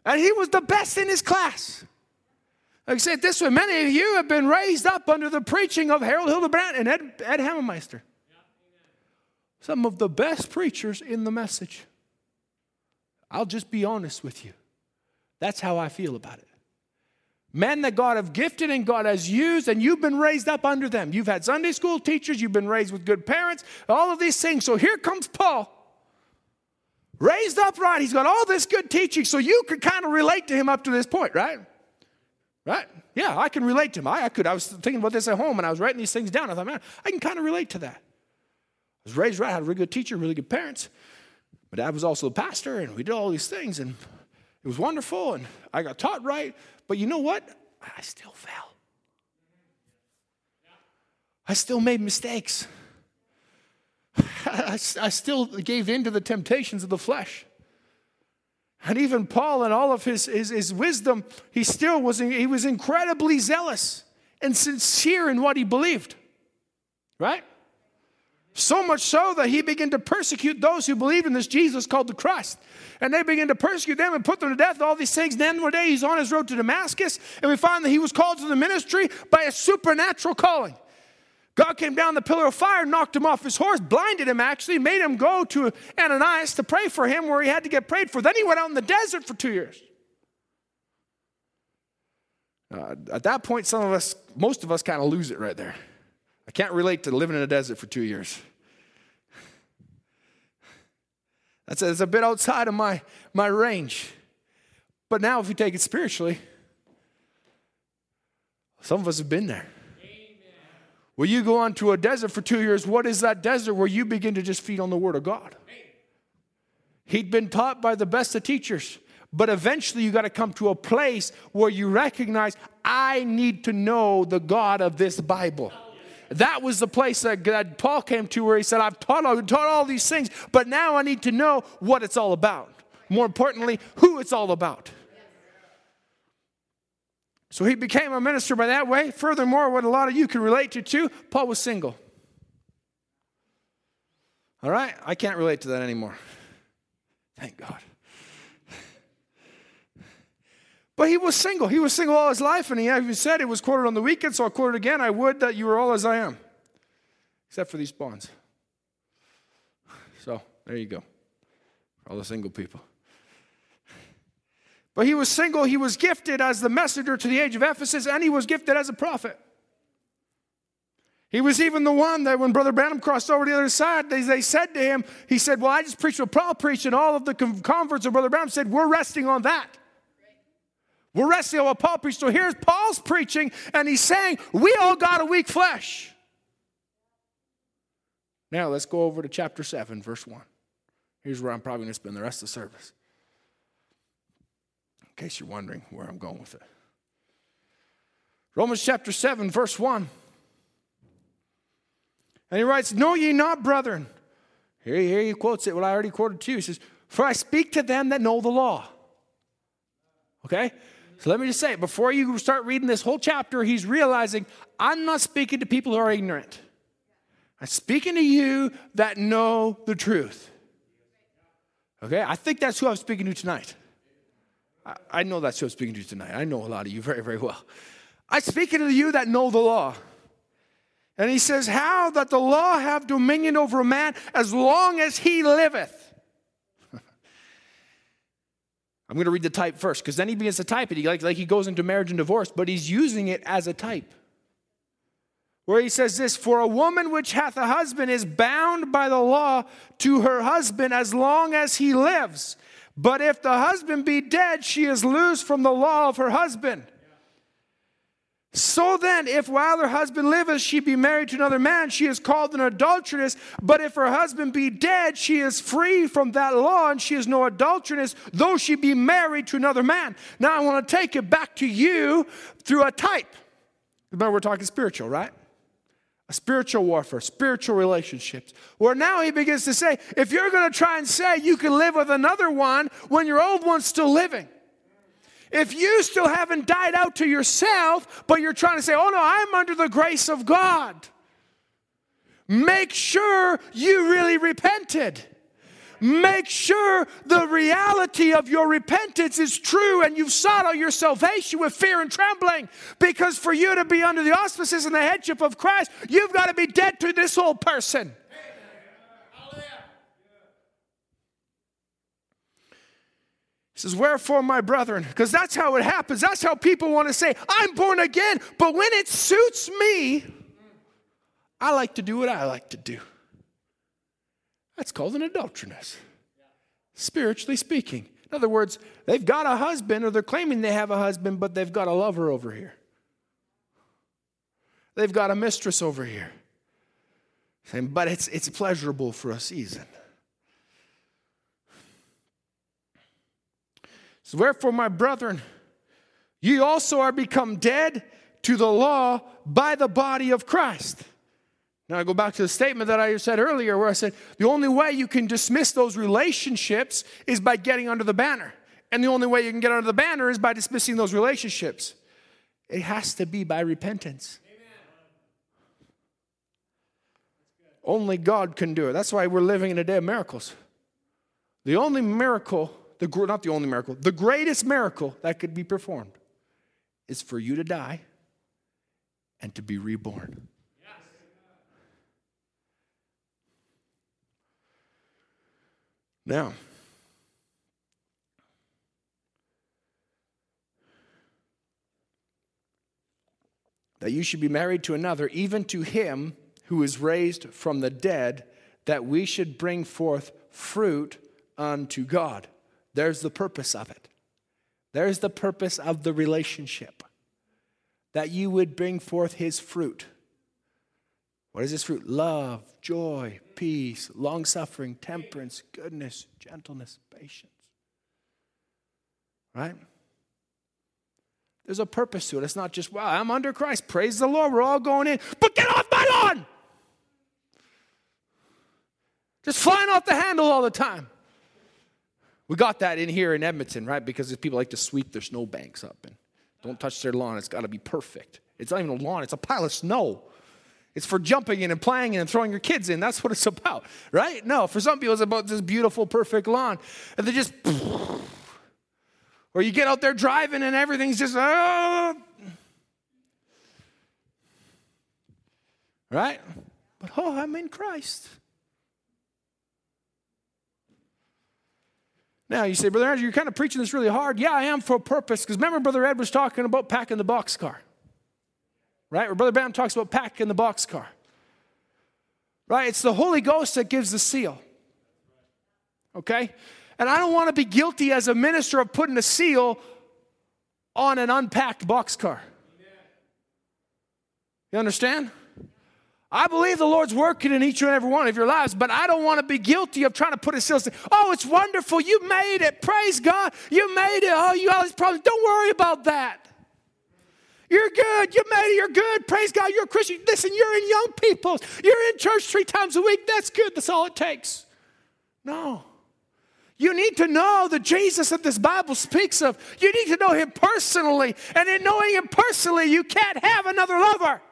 And he was the best in his class. Like I said this way many of you have been raised up under the preaching of Harold Hildebrandt and Ed, Ed Hammermeister. Some of the best preachers in the message. I'll just be honest with you. That's how I feel about it men that God have gifted and God has used, and you've been raised up under them. You've had Sunday school teachers, you've been raised with good parents, all of these things. So here comes Paul, raised up right. He's got all this good teaching, so you could kind of relate to him up to this point, right? Right? Yeah, I can relate to him. I, I could. I was thinking about this at home and I was writing these things down. I thought, man, I can kind of relate to that. I was raised right, I had a really good teacher, really good parents. My dad was also a pastor, and we did all these things, and it was wonderful, and I got taught right. But you know what? I still fell. I still made mistakes. *laughs* I, I still gave in to the temptations of the flesh. And even Paul, in all of his, his, his wisdom, he still was, he was incredibly zealous and sincere in what he believed. Right? So much so that he began to persecute those who believed in this Jesus called the Christ. And they began to persecute them and put them to death, all these things. Then one day he's on his road to Damascus, and we find that he was called to the ministry by a supernatural calling. God came down the pillar of fire, knocked him off his horse, blinded him actually, made him go to Ananias to pray for him where he had to get prayed for. Then he went out in the desert for two years. Uh, at that point, some of us, most of us kind of lose it right there. I can't relate to living in a desert for two years. That's a, that's a bit outside of my, my range. But now, if we take it spiritually, some of us have been there. Where you go onto a desert for two years, what is that desert where you begin to just feed on the Word of God? He'd been taught by the best of teachers, but eventually you got to come to a place where you recognize, I need to know the God of this Bible. That was the place that, that Paul came to where he said, I've taught, I've taught all these things, but now I need to know what it's all about. More importantly, who it's all about. So he became a minister by that way. Furthermore, what a lot of you can relate to too, Paul was single. All right? I can't relate to that anymore. Thank God. But he was single. He was single all his life, and he even said it was quoted on the weekend, so I'll quote it again. I would that you were all as I am, except for these bonds. So there you go. All the single people. But he was single, he was gifted as the messenger to the age of Ephesus, and he was gifted as a prophet. He was even the one that when Brother Branham crossed over to the other side, they, they said to him, he said, Well, I just preached what Paul preached, and all of the converts of Brother Branham said, We're resting on that. We're on what Paul preached. So here's Paul's preaching, and he's saying, We all got a weak flesh. Now let's go over to chapter 7, verse 1. Here's where I'm probably going to spend the rest of the service in case you're wondering where I'm going with it. Romans chapter 7, verse 1. And he writes, Know ye not, brethren. Here, here he quotes it. Well, I already quoted to you. He says, For I speak to them that know the law. Okay? So let me just say, before you start reading this whole chapter, he's realizing I'm not speaking to people who are ignorant. I'm speaking to you that know the truth. Okay? I think that's who I'm speaking to tonight. I know that's who I'm speaking to tonight. I know a lot of you very, very well. I'm speaking to you that know the law. And he says, How that the law have dominion over a man as long as he liveth. I'm going to read the type first because then he begins to type it. He, like, like he goes into marriage and divorce, but he's using it as a type. Where he says this For a woman which hath a husband is bound by the law to her husband as long as he lives. But if the husband be dead, she is loose from the law of her husband. So then, if while her husband liveth, she be married to another man, she is called an adulteress. But if her husband be dead, she is free from that law, and she is no adulteress, though she be married to another man. Now, I want to take it back to you through a type. Remember, we're talking spiritual, right? a spiritual warfare, spiritual relationships. Where now he begins to say, if you're going to try and say you can live with another one when your old one's still living, if you still haven't died out to yourself, but you're trying to say, oh no, I'm under the grace of God, make sure you really repented. Make sure the reality of your repentance is true and you've sought out your salvation with fear and trembling. Because for you to be under the auspices and the headship of Christ, you've got to be dead to this old person. He says, Wherefore, my brethren, because that's how it happens. That's how people want to say, I'm born again. But when it suits me, I like to do what I like to do. That's called an adulteress. Spiritually speaking, In other words, they've got a husband or they're claiming they have a husband, but they've got a lover over here. They've got a mistress over here. But it's, it's pleasurable for a season. So, wherefore, my brethren, ye also are become dead to the law by the body of Christ. Now, I go back to the statement that I said earlier, where I said the only way you can dismiss those relationships is by getting under the banner. And the only way you can get under the banner is by dismissing those relationships. It has to be by repentance. Only God can do it. That's why we're living in a day of miracles. The only miracle, the, not the only miracle, the greatest miracle that could be performed is for you to die and to be reborn. Now, that you should be married to another, even to him who is raised from the dead, that we should bring forth fruit unto God. There's the purpose of it. There's the purpose of the relationship that you would bring forth his fruit. What is this fruit? Love, joy, peace, long suffering, temperance, goodness, gentleness, patience. Right? There's a purpose to it. It's not just, wow, I'm under Christ. Praise the Lord. We're all going in. But get off my lawn! Just flying off the handle all the time. We got that in here in Edmonton, right? Because people like to sweep their snowbanks up and don't touch their lawn. It's got to be perfect. It's not even a lawn, it's a pile of snow. It's for jumping in and playing in and throwing your kids in. That's what it's *laughs* about, right? No, for some people, it's about this beautiful, perfect lawn. And they just, *laughs* or you get out there driving and everything's just, oh. right? But oh, I'm in Christ. Now, you say, Brother Andrew, you're kind of preaching this really hard. Yeah, I am for a purpose. Because remember, Brother Ed was talking about packing the boxcar. Right? Or Brother Branham talks about packing the boxcar. Right? It's the Holy Ghost that gives the seal. Okay? And I don't want to be guilty as a minister of putting a seal on an unpacked boxcar. You understand? I believe the Lord's working in each and every one of your lives, but I don't want to be guilty of trying to put a seal. Oh, it's wonderful. You made it. Praise God. You made it. Oh, you all these problems. Don't worry about that. You're good. You made it. You're good. Praise God. You're a Christian. Listen, you're in young people's. You're in church three times a week. That's good. That's all it takes. No. You need to know the Jesus that this Bible speaks of. You need to know him personally. And in knowing him personally, you can't have another lover.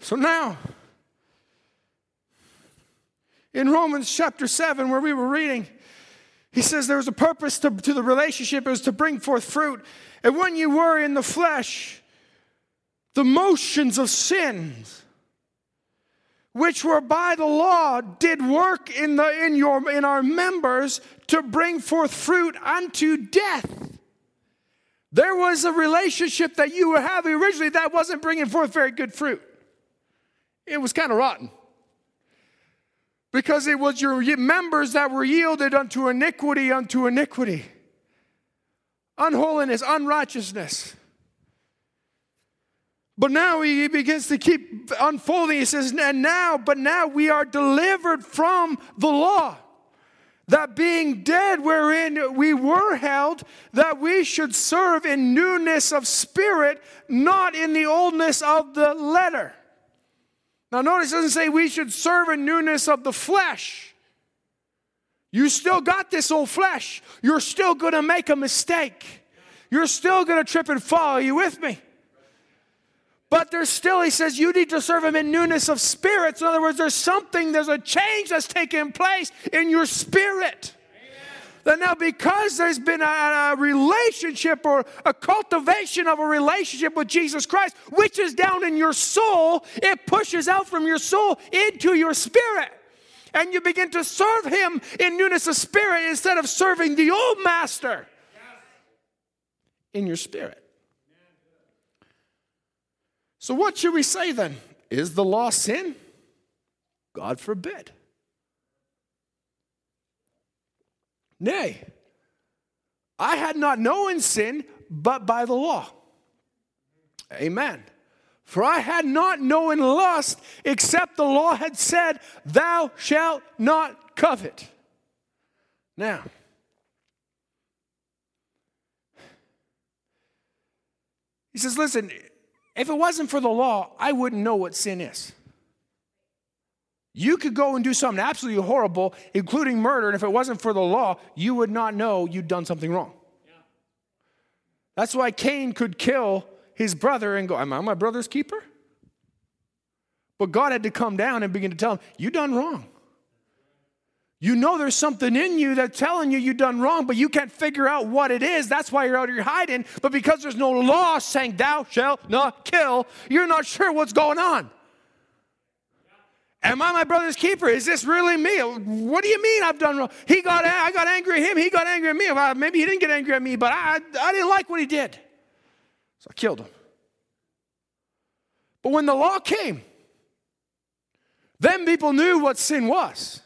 So now, in Romans chapter 7, where we were reading, he says there was a purpose to, to the relationship, it was to bring forth fruit. And when you were in the flesh, the motions of sins, which were by the law, did work in, the, in, your, in our members to bring forth fruit unto death. There was a relationship that you were having originally that wasn't bringing forth very good fruit it was kind of rotten. Because it was your members that were yielded unto iniquity, unto iniquity, unholiness, unrighteousness. But now he begins to keep unfolding. He says, and now, but now we are delivered from the law. That being dead wherein we were held, that we should serve in newness of spirit, not in the oldness of the letter. Now, notice it doesn't say we should serve in newness of the flesh. You still got this old flesh. You're still going to make a mistake. You're still going to trip and fall. Are you with me? But there's still, he says, you need to serve him in newness of spirits. In other words, there's something, there's a change that's taking place in your spirit. That now, because there's been a, a, relationship or a cultivation of a relationship with Jesus Christ, which is down in your soul, it pushes out from your soul into your spirit. And you begin to serve Him in newness of spirit instead of serving the old master in your spirit. So, what should we say then? Is the law sin? God forbid. Nay, I had not known sin but by the law. Amen. For I had not known lust except the law had said, Thou shalt not covet. Now, he says, Listen, if it wasn't for the law, I wouldn't know what sin is. You could go and do something absolutely horrible, including murder, and if it wasn't for the law, you would not know you'd done something wrong. That's why Cain could kill his brother and go, Am I my brother's keeper? But God had to come down and begin to tell him, You done wrong. You know there's something in you that's telling you you done wrong, but you can't figure out what it is. That's why you're out here hiding. But because there's no law saying thou shalt not kill, you're not sure what's going on. Am I my brother's keeper? Is this really me? What do you mean I've done wrong? He got, I got angry at him. He got angry at me. Maybe he didn't get angry at me, but I, I didn't like what he did. So I killed him. But when the law came, then people knew what sin was.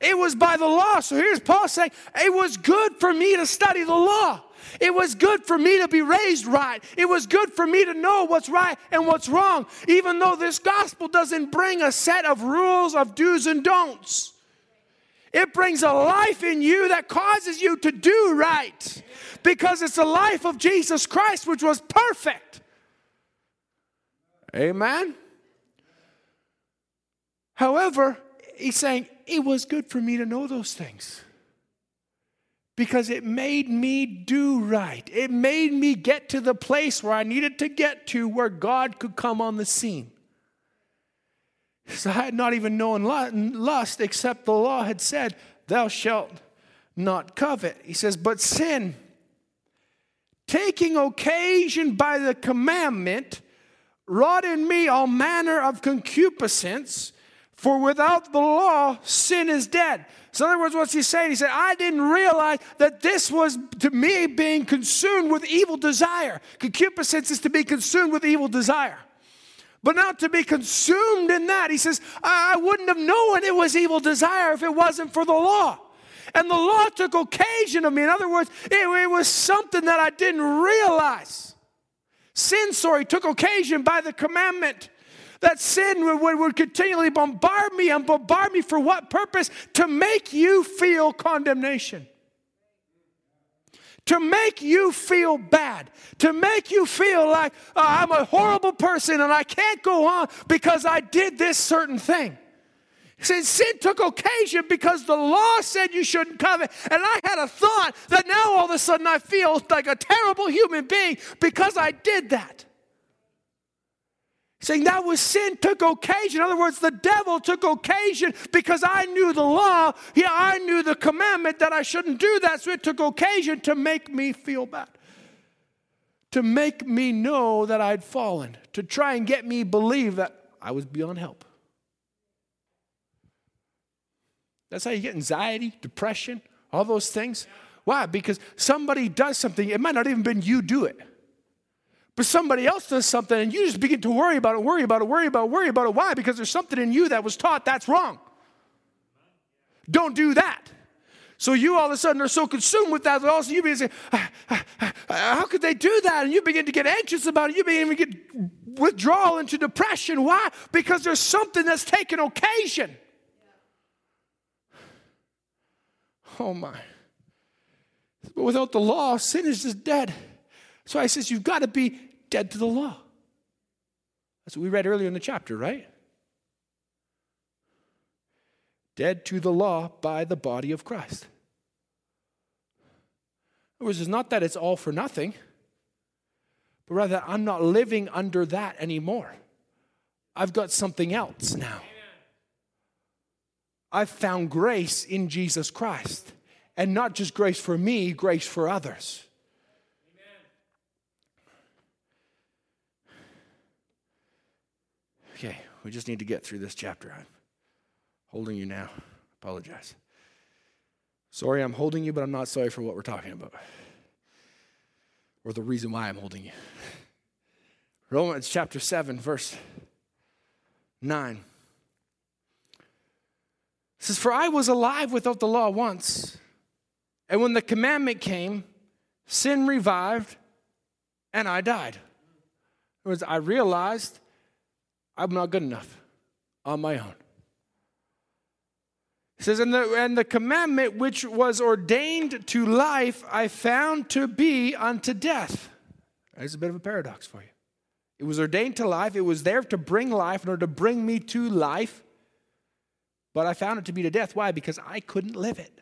It was by the law. So here's Paul saying, It was good for me to study the law. It was good for me to be raised right. It was good for me to know what's right and what's wrong, even though this gospel doesn't bring a set of rules of do's and don'ts. It brings a life in you that causes you to do right because it's the life of Jesus Christ, which was perfect. Amen. However, he's saying it was good for me to know those things because it made me do right. It made me get to the place where I needed to get to where God could come on the scene. So I had not even known lust except the law had said, Thou shalt not covet. He says, But sin, taking occasion by the commandment, wrought in me all manner of concupiscence for without the law, sin is dead. So, in other words, what's he saying? He said, I didn't realize that this was to me being consumed with evil desire. Concupiscence is to be consumed with evil desire. But not to be consumed in that. He says, I wouldn't have known it was evil desire if it wasn't for the law. And the law took occasion of me. In other words, it, it was something that I didn't realize. Sin, sorry, took occasion by the commandment. That sin would, would continually bombard me and bombard me for what purpose? To make you feel condemnation to make you feel bad, to make you feel like oh, I'm a horrible person and I can't go on because I did this certain thing. Said, Sin took occasion because the law said you shouldn't covet. And I had a thought that now all of a sudden I feel like a terrible human being because I did that saying that was sin took occasion. In other words, the devil took occasion because I knew the law. Yeah, I knew the commandment that I shouldn't do that. So it took occasion to make me feel bad, to make me know that I'd fallen, to try and get me believe that I was beyond help. That's how you get anxiety, depression, all those things. Why? Because somebody does something, it might not even been you do it. But somebody else does something and you just begin to worry about it, worry about it, worry about it, worry about it. Why? Because there's something in you that was taught that's wrong. Don't do that. So you all of a sudden are so consumed with that that also you begin to say, ah, ah, ah, how could they do that? And you begin to get anxious about it. You begin to get withdrawal into depression. Why? Because there's something that's taken occasion. Oh my. But without the law, sin is just dead. So I says, you've got to be dead to the law. That's what we read earlier in the chapter, right? Dead to the law by the body of Christ. In other words, it's not that it's all for nothing, but rather I'm not living under that anymore. I've got something else now. I've found grace in Jesus Christ. And not just grace for me, grace for others. Okay, we just need to get through this chapter. I'm holding you now. Apologize. Sorry, I'm holding you, but I'm not sorry for what we're talking about or the reason why I'm holding you. Romans chapter 7, verse 9. says, For I was alive without the law once, and when the commandment came, sin revived, and I died. In other words, I realized I'm not good enough on my own. He says, and the, and the commandment which was ordained to life, I found to be unto death. That's a bit of a paradox for you. It was ordained to life, it was there to bring life, in order to bring me to life, but I found it to be to death. Why? Because I couldn't live it.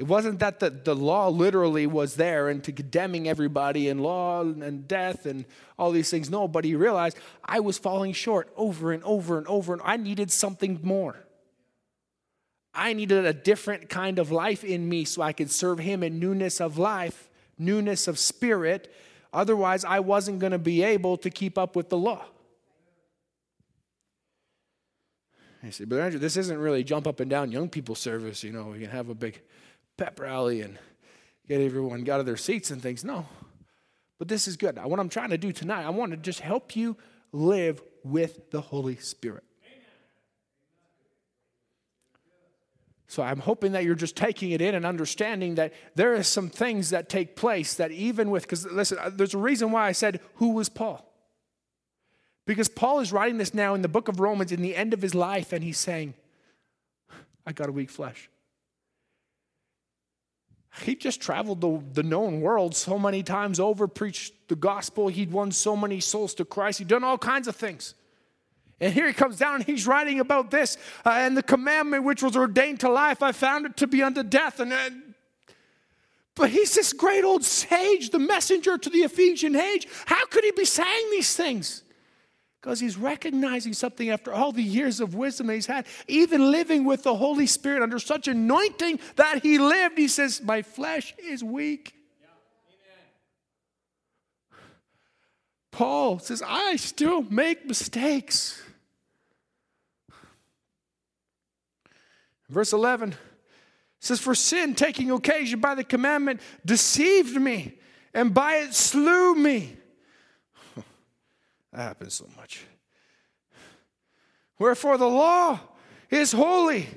It wasn't that the, the law literally was there and to condemning everybody in law and death and all these things. No, but he realized I was falling short over and over and over, and I needed something more. I needed a different kind of life in me so I could serve him in newness of life, newness of spirit. Otherwise, I wasn't going to be able to keep up with the law. I said, but Andrew, this isn't really jump up and down young people service. You know, we can have a big pep rally and get everyone out of their seats and things. No. But this is good. What I'm trying to do tonight, I want to just help you live with the Holy Spirit. So I'm hoping that you're just taking it in and understanding that there are some things that take place that even with, because listen, uh, there's a reason why I said, who was Paul? Because Paul is writing this now in the book of Romans in the end of his life, and he's saying, I got a weak flesh. He just traveled the, the known world so many times over, preached the gospel. He'd won so many souls to Christ. He'd done all kinds of things. And here he comes down and he's writing about this. Uh, and the commandment which was ordained to life, I found it to be unto death. And, and but he's this great old sage, the messenger to the Ephesian age. How could he be saying these things? Because he's recognizing something after all the years of wisdom that he's had, even living with the Holy Spirit under such anointing that he lived. He says, My flesh is weak. *sighs* Paul says, I still make mistakes. Verse 11 says, For sin, taking occasion by the commandment, deceived me, and by it slew me. That happens so much. Wherefore the law is holy,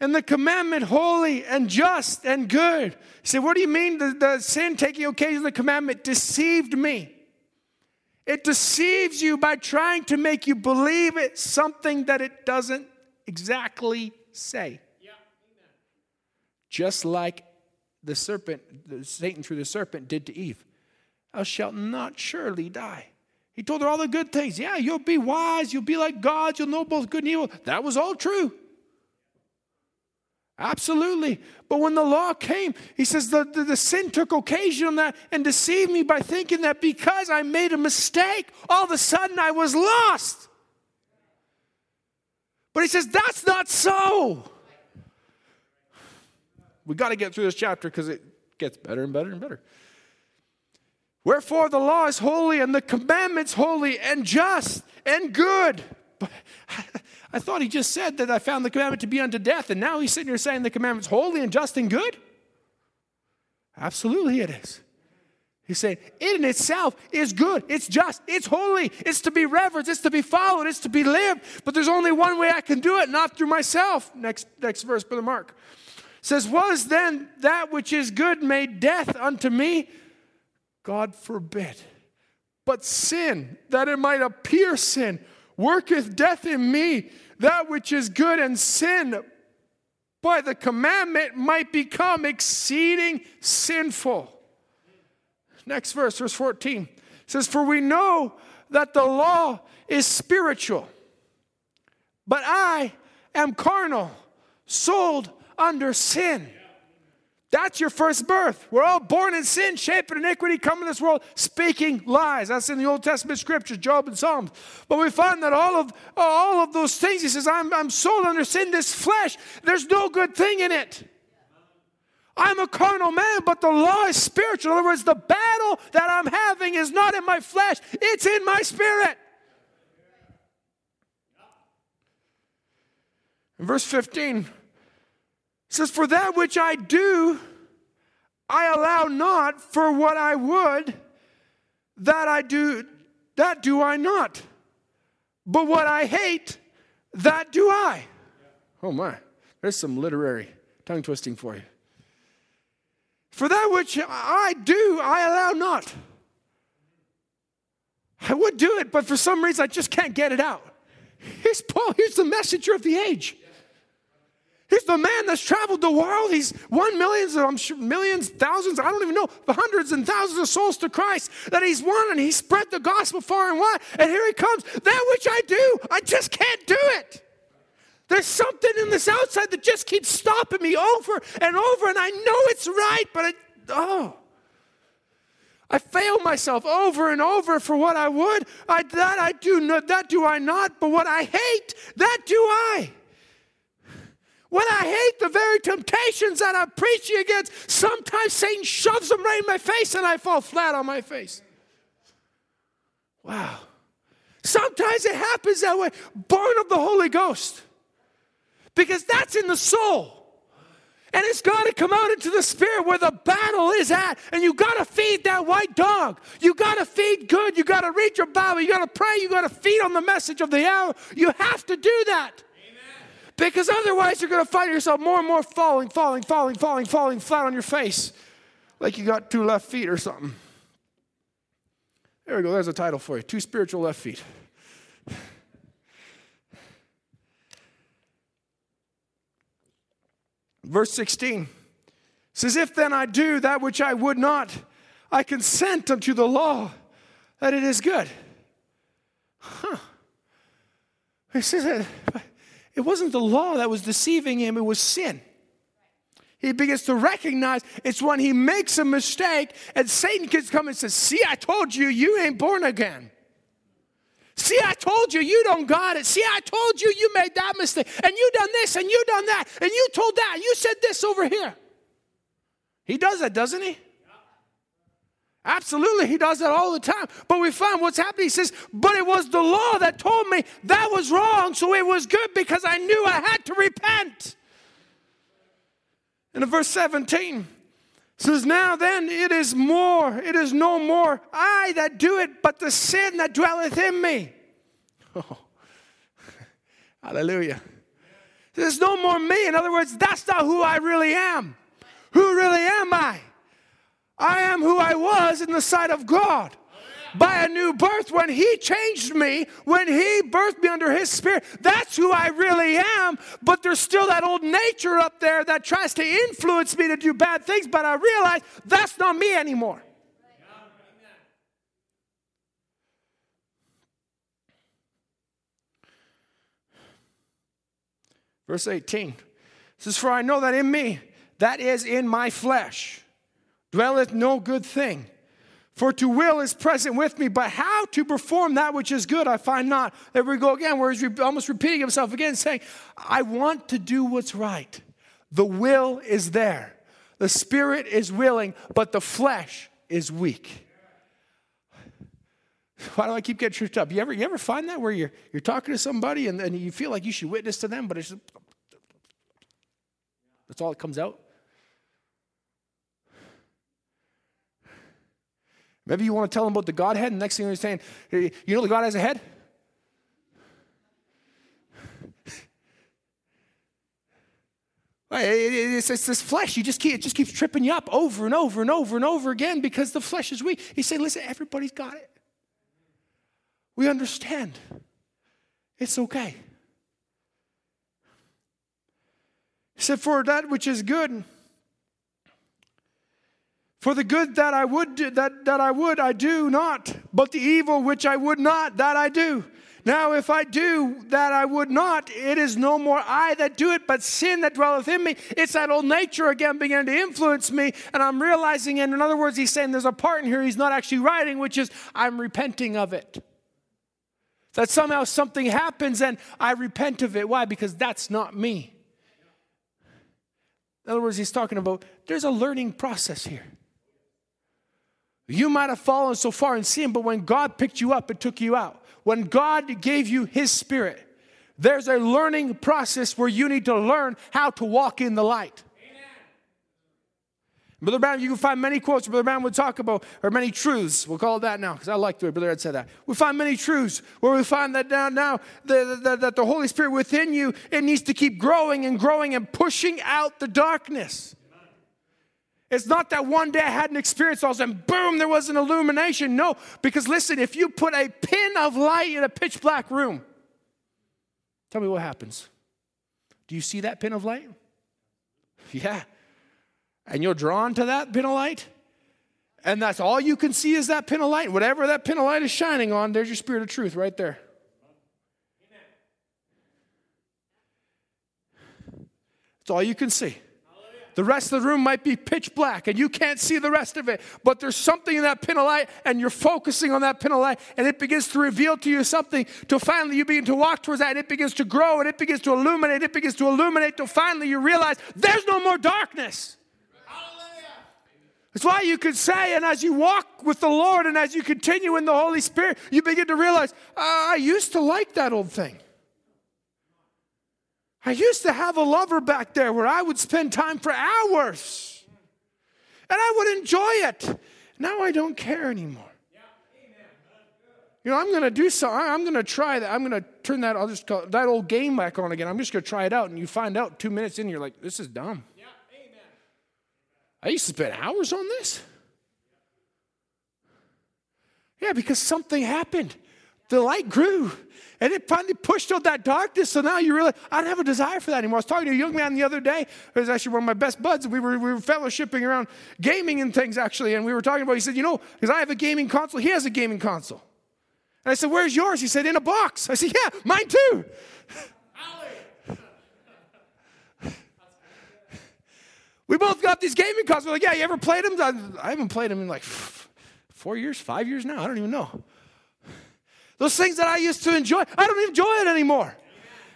and the commandment holy and just and good. You say, what do you mean the, the sin taking occasion of the commandment deceived me? It deceives you by trying to make you believe it's something that it doesn't exactly say. Yeah. Just like the serpent, Satan through the serpent did to Eve. Thou shalt not surely die. He told her all the good things. Yeah, you'll be wise, you'll be like God, you'll know both good and evil. That was all true. Absolutely. But when the law came, he says the, the, the, sin took occasion on that and deceived me by thinking that because I made a mistake, all of a sudden I was lost. But he says that's not so. We got to get through this chapter because it gets better and better and better. Wherefore the law is holy and the commandments holy and just and good. But *laughs* I thought he just said that I found the commandment to be unto death, and now he's sitting here saying the commandment's holy and just and good? Absolutely it is. He said, it in itself is good, it's just, it's holy, it's to be reverenced, it's to be followed, it's to be lived. But there's only one way I can do it, not through myself. Next, next verse, Brother Mark says, Was then that which is good made death unto me? God forbid. But sin, that it might appear sin, worketh death in me, that which is good, and sin by the commandment might become exceeding sinful. Next verse, verse 14 says, For we know that the law is spiritual, but I am carnal, sold under sin. That's your first birth. We're all born in sin, shaped in iniquity, come in this world speaking lies. That's in the Old Testament scriptures, Job and Psalms. But we find that all of all of those things, he says, I'm, I'm sold under sin, this flesh, there's no good thing in it. I'm a carnal man, but the law is spiritual. In other words, the battle that I'm having is not in my flesh, it's in my spirit. In verse 15, says, For that which I do, I allow not for what I would, that I do, that do I not. But what I hate, that do I. Oh my, there's some literary tongue twisting for you. For that which I do, I allow not. I would do it, but for some reason I just can't get it out. Here's Paul, here's the messenger of the age. He's the man that's traveled the world. He's won millions, I'm sure millions, thousands, I don't even know, hundreds and thousands of souls to Christ that he's won and he spread the gospel far and wide. And here he comes. That which I do, I just can't do it. There's something in this outside that just keeps stopping me over and over, and I know it's right, but I, oh. I fail myself over and over for what I would. I, that I do not, that do I not, but what I hate, that do I. When I hate the very temptations that I'm preaching against, sometimes Satan shoves them right in my face and I fall flat on my face. Wow. Sometimes it happens that way. Born of the Holy Ghost. Because that's in the soul. And it's got to come out into the spirit where the battle is at. And you got to feed that white dog. You got to feed good. You got to read your Bible. You got to pray. You got to feed on the message of the hour. You have to do that. Because otherwise, you're going to find yourself more and more falling, falling, falling, falling, falling flat on your face like you got two left feet or something. There we go. There's a title for you Two Spiritual Left Feet. Verse 16 says, If then I do that which I would not, I consent unto the law that it is good. Huh. He says it wasn't the law that was deceiving him, it was sin. He begins to recognize it's when he makes a mistake and Satan can come and says, See, I told you, you ain't born again. See, I told you, you don't got it. See, I told you, you made that mistake. And you done this and you done that. And you told that. You said this over here. He does that, doesn't he? Absolutely, he does that all the time. But we find what's happening. He says, But it was the law that told me that was wrong, so it was good because I knew I had to repent. And in verse 17, says, Now then, it is more, it is no more I that do it, but the sin that dwelleth in me. Oh, *laughs* hallelujah. There's no more me. In other words, that's not who I really am. Who really am I? I am who I was in the sight of God. By a new birth, when He changed me, when He birthed me under His Spirit, that's who I really am. But there's still that old nature up there that tries to influence me to do bad things, but I realize that's not me anymore. Verse 18 says, For I know that in me, that is in my flesh, dwelleth no good thing. For to will is present with me, but how to perform that which is good I find not. There we go again, where he's almost repeating himself again, saying, I want to do what's right. The will is there, the spirit is willing, but the flesh is weak. *sighs* Why do I keep getting tripped up? You ever, you ever find that where you're, you're talking to somebody and, and you feel like you should witness to them, but it's just, that's all that comes out? Maybe you want to tell them about the Godhead, and next thing you're saying, you know the God has a head? It's, it's, this flesh. You just keep, it just keeps tripping you up over and over and over and over again because the flesh is weak. He said, listen, everybody's got it. We understand. It's okay. He said, for that which is good for the good that I would do, that, that I would I do not, but the evil which I would not that I do. Now if I do that I would not, it is no more I that do it, but sin that dwelleth in me. It's that old nature again beginning to influence me, and I'm realizing, and in other words, he's saying there's a part in here he's not actually writing, which is I'm repenting of it. That somehow something happens and I repent of it. Why? Because that's not me. In other words, he's talking about there's a learning process here. You might have fallen so far in sin, but when God picked you up, it took you out. When God gave you His Spirit, there's a learning process where you need to learn how to walk in the light. Brother Branham, you can find many quotes Brother Branham would talk about, or many truths. We'll call it that now, because I like the way Brother Ed said that. We find many truths where we find that now, now that the Holy Spirit within you, it needs to keep growing and growing and pushing out the darkness. It's not that one day I had an experience, all of a sudden, boom, there was an illumination. No, because listen, if you put a pin of light in a pitch black room, tell me what happens. Do you see that pin of light? Yeah and you're drawn to that pin of light, and that's all you can see is that pin of light. Whatever that pin of light is shining on, there's your spirit of truth right there. That's all you can see. The rest of the room might be pitch black and you can't see the rest of it, but there's something in that pin of light and you're focusing on that pin of light and it begins to reveal to you something till finally you begin to walk towards that and it begins to grow and it begins to illuminate, it begins to illuminate till finally you realize there's no more darkness. That's why you could say, and as you walk with the Lord and as you continue in the Holy Spirit, you begin to realize, ah, I used to like that old thing. I used to have a lover back there where I would spend time for hours and I would enjoy it. Now I don't care anymore. You know, I'm going to do so. I'm going to try that. I'm going to turn that. I'll just call that old game back on again. I'm just going to try it out, and you find out two minutes in, you're like, "This is dumb." I used to spend hours on this. Yeah, because something happened. The light grew and it finally pushed out that darkness. So now you realize I don't have a desire for that anymore. I was talking to a young man the other day. It was actually one of my best buds. We were, we were fellowshipping around gaming and things actually. And we were talking about, he said, You know, because I have a gaming console, he has a gaming console. And I said, Where's yours? He said, In a box. I said, Yeah, mine too. *laughs* We both got these gaming consoles. We're like, yeah, you ever played them? I haven't played them in like four years, five years now. I don't even know. Those things that I used to enjoy, I don't enjoy it anymore.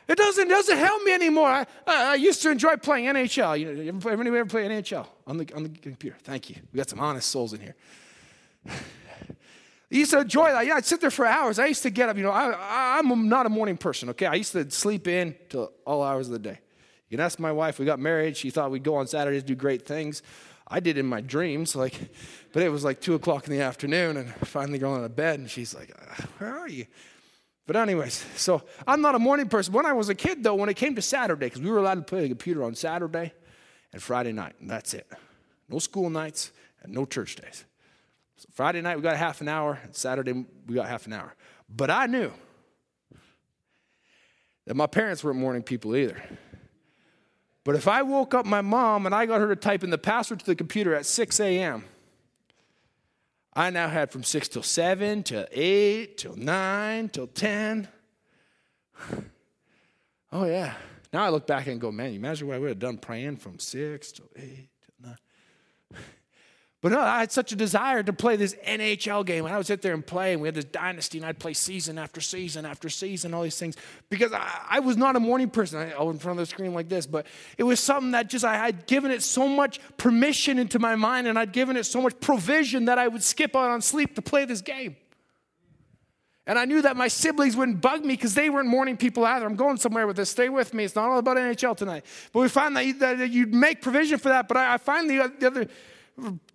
It doesn't, doesn't help me anymore. I, I used to enjoy playing NHL. You know, anybody ever play NHL on the, on the computer? Thank you. We got some honest souls in here. *sighs* I used to enjoy that. Yeah, I'd sit there for hours. I used to get up. You know, I, I'm not a morning person, okay? I used to sleep in till all hours of the day. You can ask my wife, we got married. She thought we'd go on Saturdays, do great things. I did in my dreams, like, but it was like two o'clock in the afternoon, and finally going out of bed, and she's like, uh, "Where are you?" But anyways, so I'm not a morning person. When I was a kid, though, when it came to Saturday, because we were allowed to play the computer on Saturday and Friday night, and that's it. No school nights and no church days. So Friday night we got half an hour, and Saturday we got half an hour. But I knew that my parents weren't morning people either. But if I woke up my mom and I got her to type in the password to the computer at 6 a.m., I now had from 6 till 7, till 8, till 9, till 10. *sighs* Oh, yeah. Now I look back and go, man, you imagine what I would have done praying from 6 till 8 till 9. But no, I had such a desire to play this NHL game. And I would sit there and play, and we had this dynasty, and I'd play season after season after season, all these things. Because I, I was not a morning person. I, was in front of the screen like this, but it was something that just I had given it so much permission into my mind, and I'd given it so much provision that I would skip out on sleep to play this game. And I knew that my siblings wouldn't bug me because they weren't morning people either. I'm going somewhere with this. Stay with me. It's not all about NHL tonight. But we find that, that you'd make provision for that. But I, I the, the other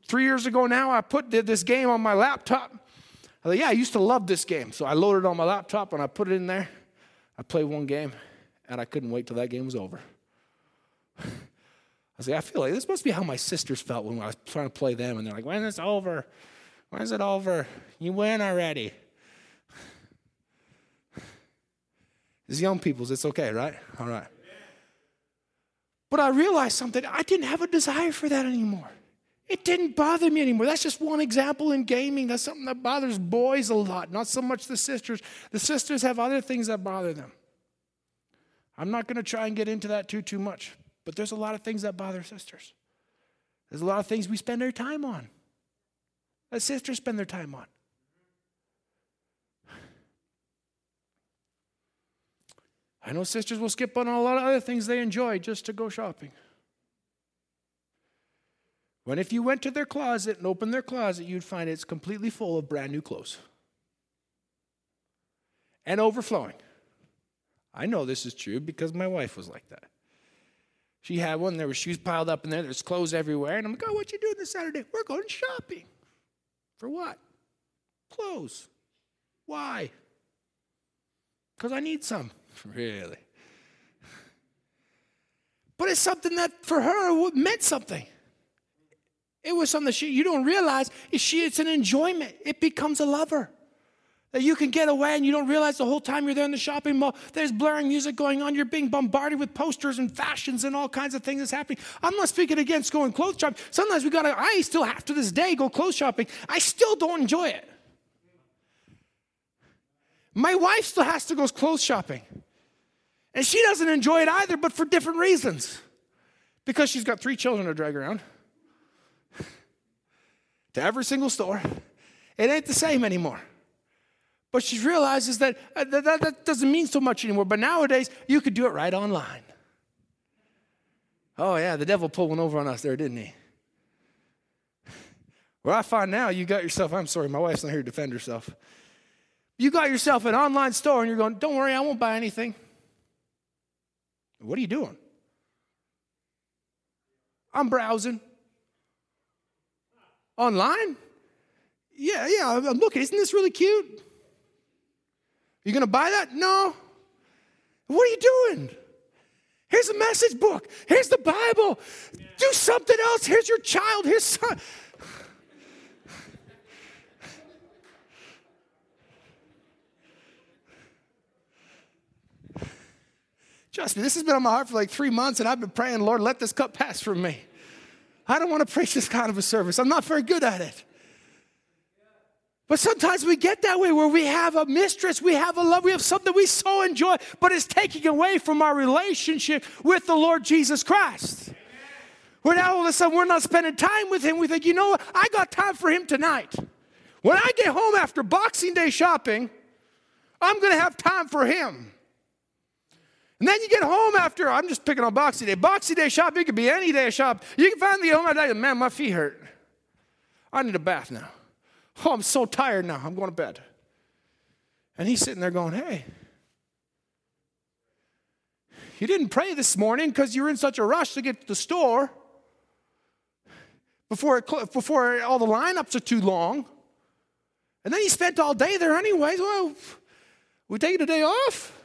three years ago now, I put this game on my laptop. I thought, yeah, I used to love this game. So I loaded it on my laptop and I put it in there. I played one game and I couldn't wait till that game was over. I was like, I feel like this must be how my sisters felt when I was trying to play them. And they're like, when is it over? When is it over? You win already. As young peoples, it's okay, right? All right. But I realized something. I didn't have a desire for that anymore. It didn't bother me anymore. That's just one example in gaming. That's something that bothers boys a lot, not so much the sisters. The sisters have other things that bother them. I'm not going to try and get into that too too much, but there's a lot of things that bother sisters. There's a lot of things we spend our time on. That sisters spend their time on. *sighs* I know sisters will skip on a lot of other things they enjoy just to go shopping. When if you went to their closet and opened their closet, you'd find it's completely full of brand new clothes and overflowing. I know this is true because my wife was like that. She had one, there were shoes piled up in there, there's clothes everywhere. And I'm like, oh, what you doing this Saturday? We're going shopping. For what? Clothes. Why? Because I need some. *laughs* Really? *laughs* But it's something that for her meant something. It was something that she, you don't realize, she, it's an enjoyment. It becomes a lover. That you can get away and you don't realize the whole time you're there in the shopping mall, there's blaring music going on. You're being bombarded with posters and fashions and all kinds of things that's happening. I'm not speaking against going clothes shopping. Sometimes we gotta, I still have to this day go clothes shopping. I still don't enjoy it. My wife still has to go clothes shopping. And she doesn't enjoy it either, but for different reasons. Because she's got three children to drag around to every single store. It ain't the same anymore. But she realizes that, uh, that, that, that doesn't mean so much anymore. But nowadays, you could do it right online. Oh, yeah, the devil pulled one over on us there, didn't he? *laughs* Where I find now, you got yourself, I'm sorry, my wife's not here to defend herself. You got yourself an online store and you're going, don't worry, I won't buy anything. What are you doing? I'm browsing. Online? Yeah, yeah, I'm. Isn't this really cute? You gonna buy that? No. What are you doing? Here's a message book. Here's the Bible. Do something else. Here's your child. Here's son. Trust me, this has been on my heart for like three months, and I've been praying, Lord, let this cup pass from me. I don't want to preach this kind of a service. I'm not very good at it. But sometimes we get that way where we have a mistress, we have a love, we have something we so enjoy, but it's taking away from our relationship with the Lord Jesus Christ. Where now all of a sudden we're not spending time with Him. We think, you know what? I got time for Him tonight. When I get home after Boxing Day shopping, I'm going to have time for Him. And then you get home after, I'm just picking on Boxing Day. Boxing Day shop, it could be any day shop. You can finally get home and day, man, my feet hurt. I need a bath now. Oh, I'm so tired now. I'm going to bed. And he's sitting there going, hey, you didn't pray this morning because you were in such a rush to get to the store before, it, before all the lineups are too long. And then you spent all day there anyways. Well, we taking a day off?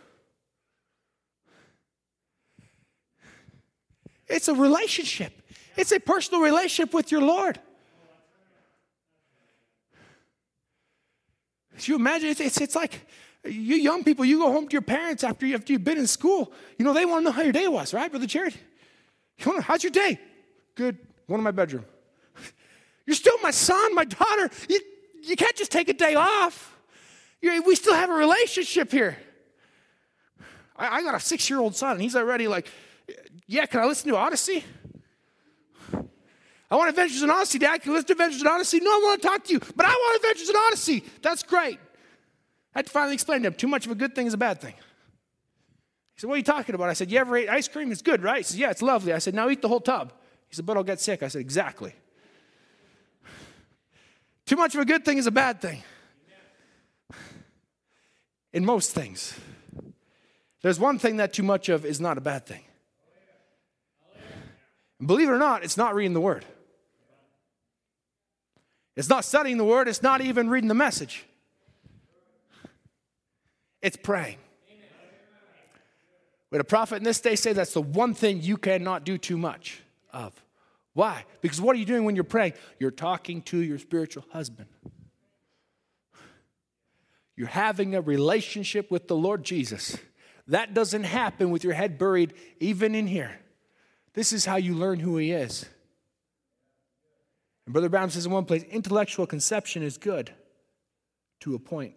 It's a relationship, it's a personal relationship with your Lord. you imagine? It's, it's, it's like you young people, you go home to your parents after, you, after you've been in school. You know, they want to know how your day was, right, Brother Jared? You know, how's your day? Good. Going to my bedroom. *laughs* You're still my son, my daughter. You, you can't just take a day off. You're, we still have a relationship here. I, I got a six year old son, and he's already like, yeah, can I listen to Odyssey? I want Adventures in Odyssey, Dad. Can I listen to Adventures in Odyssey? No, I want to talk to you, but I want Adventures in Odyssey. That's great. I had to finally explain to him too much of a good thing is a bad thing. He said, What are you talking about? I said, You ever ate ice cream? It's good, right? He said, Yeah, it's lovely. I said, Now eat the whole tub. He said, But I'll get sick. I said, Exactly. Too much of a good thing is a bad thing. In most things. There's one thing that too much of is not a bad thing. Believe it or not, it's not reading the word. It's not studying the word, it's not even reading the message. It's praying. Would a prophet in this day say that's the one thing you cannot do too much of? Why? Because what are you doing when you're praying? You're talking to your spiritual husband. You're having a relationship with the Lord Jesus. That doesn't happen with your head buried even in here. This is how you learn who He is. And Brother Branham says in one place intellectual conception is good to a point.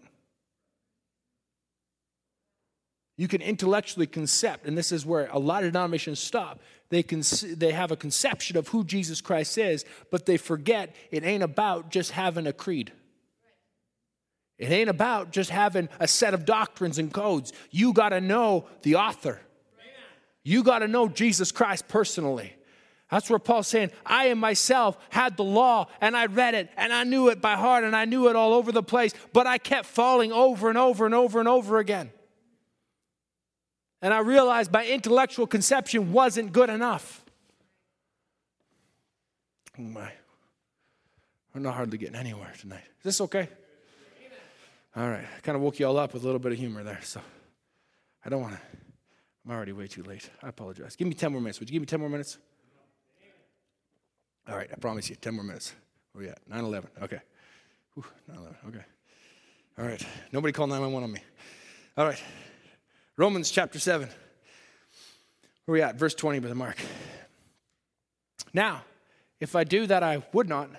You can intellectually concept, and this is where a lot of denominations stop. They, can, they have a conception of who Jesus Christ is, but they forget it ain't about just having a creed. It ain't about just having a set of doctrines and codes. You got to know the author. You got to know Jesus Christ personally. That's where Paul's saying, I am myself had the law and I read it and I knew it by heart and I knew it all over the place, but I kept falling over and over and over and over again. And I realized my intellectual conception wasn't good enough. Oh my. We're not hardly getting anywhere tonight. Is this okay? All right. I kind of woke you all up with a little bit of humor there. So I don't want to. I'm already way too late. I apologize. Give me 10 more minutes. Would you give me 10 more minutes? All right. I promise you. 10 more minutes. Where are we at? 9 11. Okay. 9 11. Okay. All right. Nobody call 911 on me. All right. Romans chapter 7. Where are we at? Verse 20 by the mark. Now, if I do that I would not,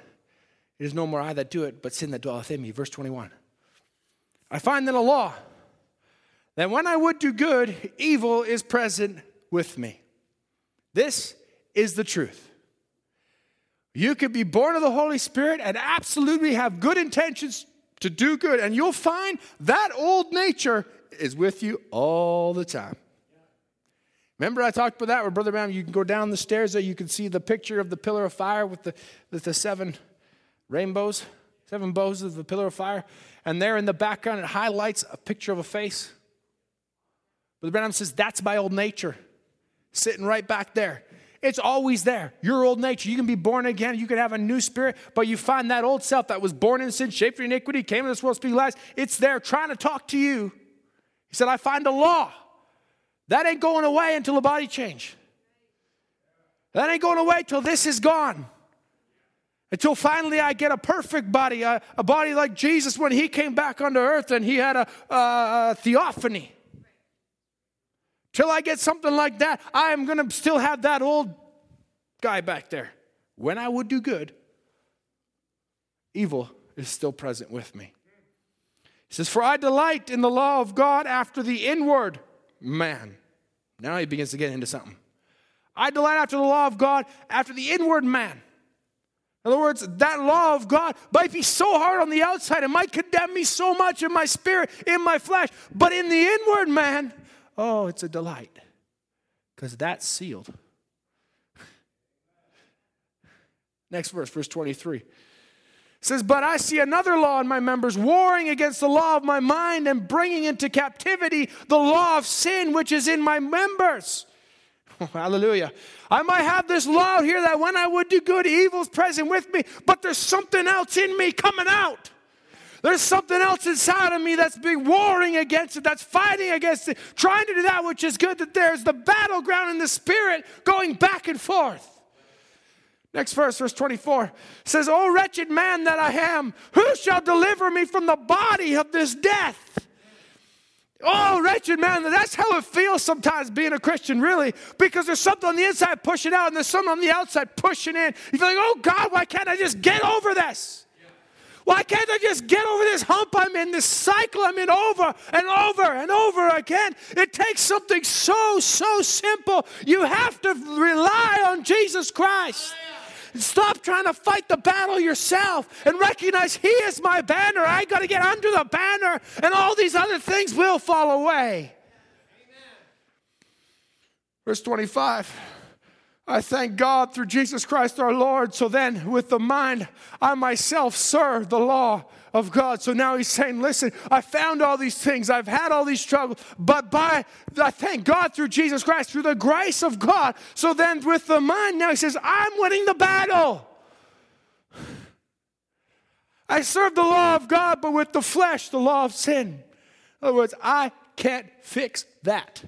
it is no more I that do it, but sin that dwelleth in me. Verse 21. I find then a law that when I would do good, evil is present with me. This is the truth. You could be born of the Holy Spirit and absolutely have good intentions to do good, and you'll find that old nature is with you all the time. Remember, I talked about that where Brother Branham, you can go down the stairs there, you can see the picture of the pillar of fire with the, with the seven rainbows, seven bows of the pillar of fire. And there in the background, it highlights a picture of a face. Brother Branham says, That's my old nature, sitting right back there. It's always there. Your old nature. You can be born again. You can have a new spirit, but you find that old self that was born in sin, shaped in iniquity, came in this world, speaking lies. It's there trying to talk to you. He said, I find a law that ain't going away until the body change. That ain't going away till this is gone. Until finally I get a perfect body, a, a body like Jesus when he came back onto earth and he had a, a, a theophany. Till I get something like that, I am going to still have that old guy back there. When I would do good, evil is still present with me. He says, For I delight in the law of God after the inward man. Now he begins to get into something. I delight after the law of God, after the inward man. In other words, that law of God might be so hard on the outside, it might condemn me so much in my spirit, in my flesh, but in the inward man, oh, it's a delight because that's sealed. Next verse, verse 23 says, But I see another law in my members, warring against the law of my mind and bringing into captivity the law of sin which is in my members. *laughs* hallelujah. I might have this law here that when I would do good, evil's present with me, but there's something else in me coming out. There's something else inside of me that's been warring against it, that's fighting against it, trying to do that which is good, that there's the battleground in the spirit going back and forth. Next verse, verse 24 says, O wretched man that I am, who shall deliver me from the body of this death? Oh, wretched man, that's how it feels sometimes being a Christian, really, because there's something on the inside pushing out and there's something on the outside pushing in. You feel like, oh God, why can't I just get over this? Why can't I just get over this hump I'm in, this cycle I'm in over and over and over again? It takes something so, so simple. You have to rely on Jesus Christ. Stop trying to fight the battle yourself and recognize He is my banner. I got to get under the banner, and all these other things will fall away. Verse 25. I thank God through Jesus Christ our Lord. So then, with the mind, I myself serve the law of God. So now he's saying, Listen, I found all these things, I've had all these struggles, but by, I thank God through Jesus Christ, through the grace of God. So then, with the mind, now he says, I'm winning the battle. I serve the law of God, but with the flesh, the law of sin. In other words, I can't fix that.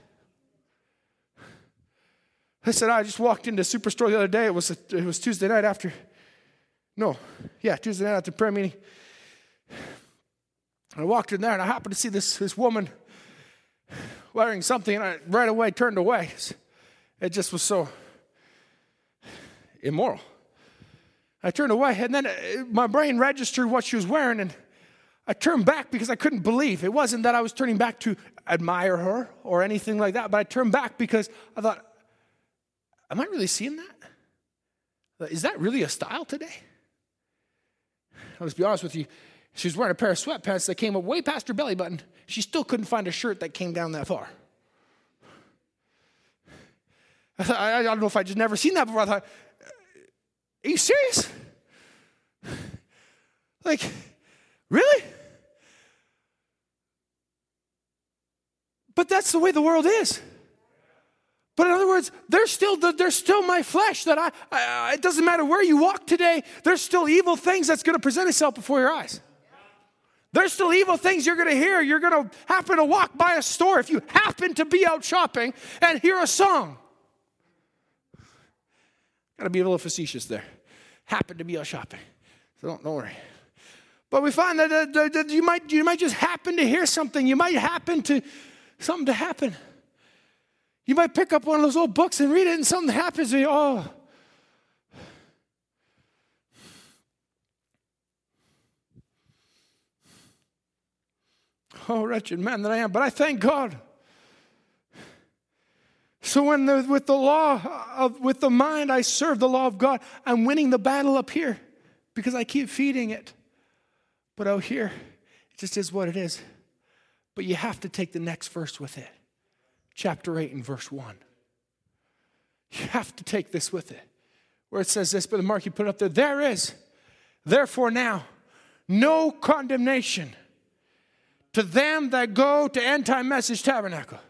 I said, I just walked into Superstore the other day. It was, a, it was Tuesday night after, no, yeah, Tuesday night after prayer meeting. I walked in there and I happened to see this, this woman wearing something, and I right away turned away. It just was so immoral. I turned away, and then my brain registered what she was wearing, and I turned back because I couldn't believe. It wasn't that I was turning back to admire her or anything like that, but I turned back because I thought, Am I really seeing that? Is that really a style today? Let's be honest with you. She was wearing a pair of sweatpants that came up way past her belly button. She still couldn't find a shirt that came down that far. I, thought, I, I don't know if I just never seen that before. I thought, are you serious? Like, really? But that's the way the world is. But in other words, there's still, there's still my flesh that I, I, it doesn't matter where you walk today, there's still evil things that's going to present itself before your eyes. There's still evil things you're going to hear. You're going to happen to walk by a store if you happen to be out shopping and hear a song. Got to be a little facetious there. Happen to be out shopping. So don't, don't worry. But we find that, that, that you, might, you might just happen to hear something. You might happen to something to happen. You might pick up one of those old books and read it, and something happens, to you, oh. Oh, wretched man that I am. But I thank God. So when the, with the law of with the mind I serve the law of God, I'm winning the battle up here because I keep feeding it. But out here, it just is what it is. But you have to take the next verse with it chapter 8 and verse 1. You have to take this with it. Where it says this, but the Mark, you put up there. There is, therefore, now no condemnation to them that go to time message tabernacle.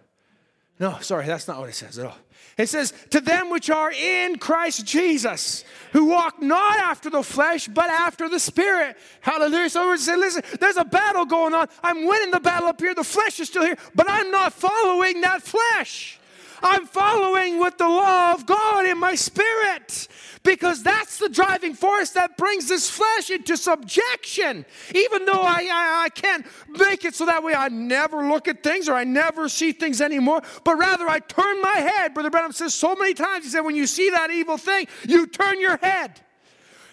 No, sorry, that's not what it says at all. It says, To them which are in Christ Jesus, who walk not after the flesh, but after the Spirit. Hallelujah. So we say, listen, there's a battle going on. I'm winning the battle up here. The flesh is still here, but I'm not following that flesh. I'm following with the law of God in my spirit because that's the driving force that brings this flesh into subjection. Even though I, I, I, can't make it so that way I never look at things or I never see things anymore, but rather I turn my head. Brother Branham says so many times, he said, when you see that evil thing, you turn your head.